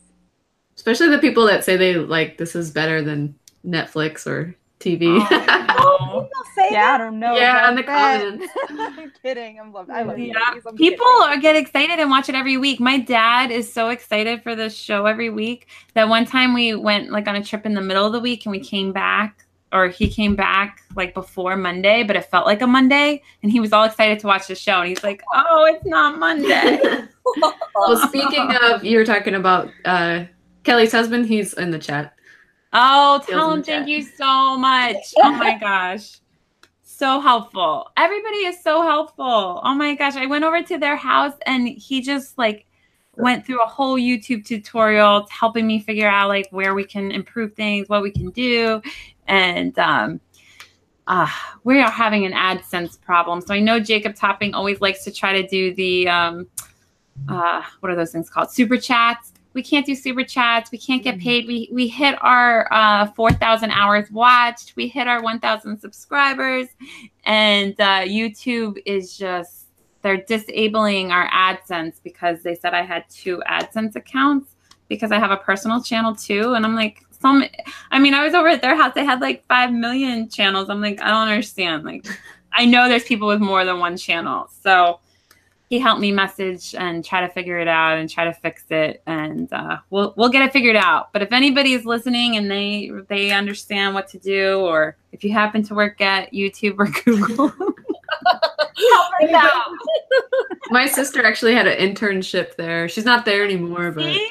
Especially the people that say they like this is better than Netflix or TV. Oh, say yeah, I don't know. Yeah, in the comments. I'm kidding. I'm love. I love. Yeah, ladies. I'm people kidding. are, get excited and watch it every week. My dad is so excited for this show every week that one time we went like on a trip in the middle of the week and we came back or he came back like before Monday, but it felt like a Monday and he was all excited to watch the show and he's like, "Oh, it's not Monday." well, speaking of, you were talking about uh, Kelly's husband. He's in the chat. Oh, tell him thank chat. you so much. Oh my gosh. So helpful. Everybody is so helpful. Oh my gosh. I went over to their house and he just like went through a whole YouTube tutorial helping me figure out like where we can improve things, what we can do. And um uh, we are having an AdSense problem. So I know Jacob Topping always likes to try to do the um uh what are those things called? Super chats we can't do super chats. We can't get paid. We we hit our uh, 4,000 hours watched. We hit our 1,000 subscribers, and uh, YouTube is just they're disabling our AdSense because they said I had two AdSense accounts because I have a personal channel too, and I'm like. Some, I mean, I was over at their house. They had like five million channels. I'm like, I don't understand. Like, I know there's people with more than one channel. So, he helped me message and try to figure it out and try to fix it and uh, we'll we'll get it figured out but if anybody is listening and they they understand what to do or if you happen to work at youtube or google help us out My sister actually had an internship there. She's not there anymore, but See?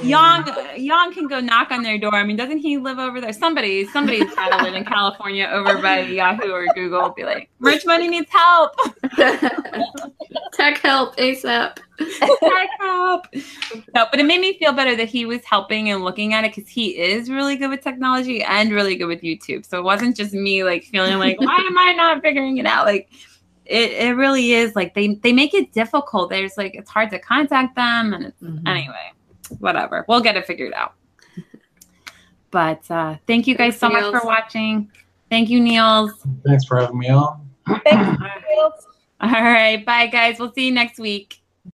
Yang Yang can go knock on their door. I mean, doesn't he live over there? Somebody, somebody's got to live in California over by Yahoo or Google. Be like, Rich Money needs help. tech help ASAP. Tech help. No, but it made me feel better that he was helping and looking at it because he is really good with technology and really good with YouTube. So it wasn't just me like feeling like, why am I not figuring it out? Like it, it really is like they they make it difficult. There's like it's hard to contact them and it's Mhm. anyway, whatever. We'll get it figured out. But uh thank you guys Thanks, so much for watching. Thank you, Niels. Thanks for having me on. Thank you. All right, bye guys. We'll see you next week.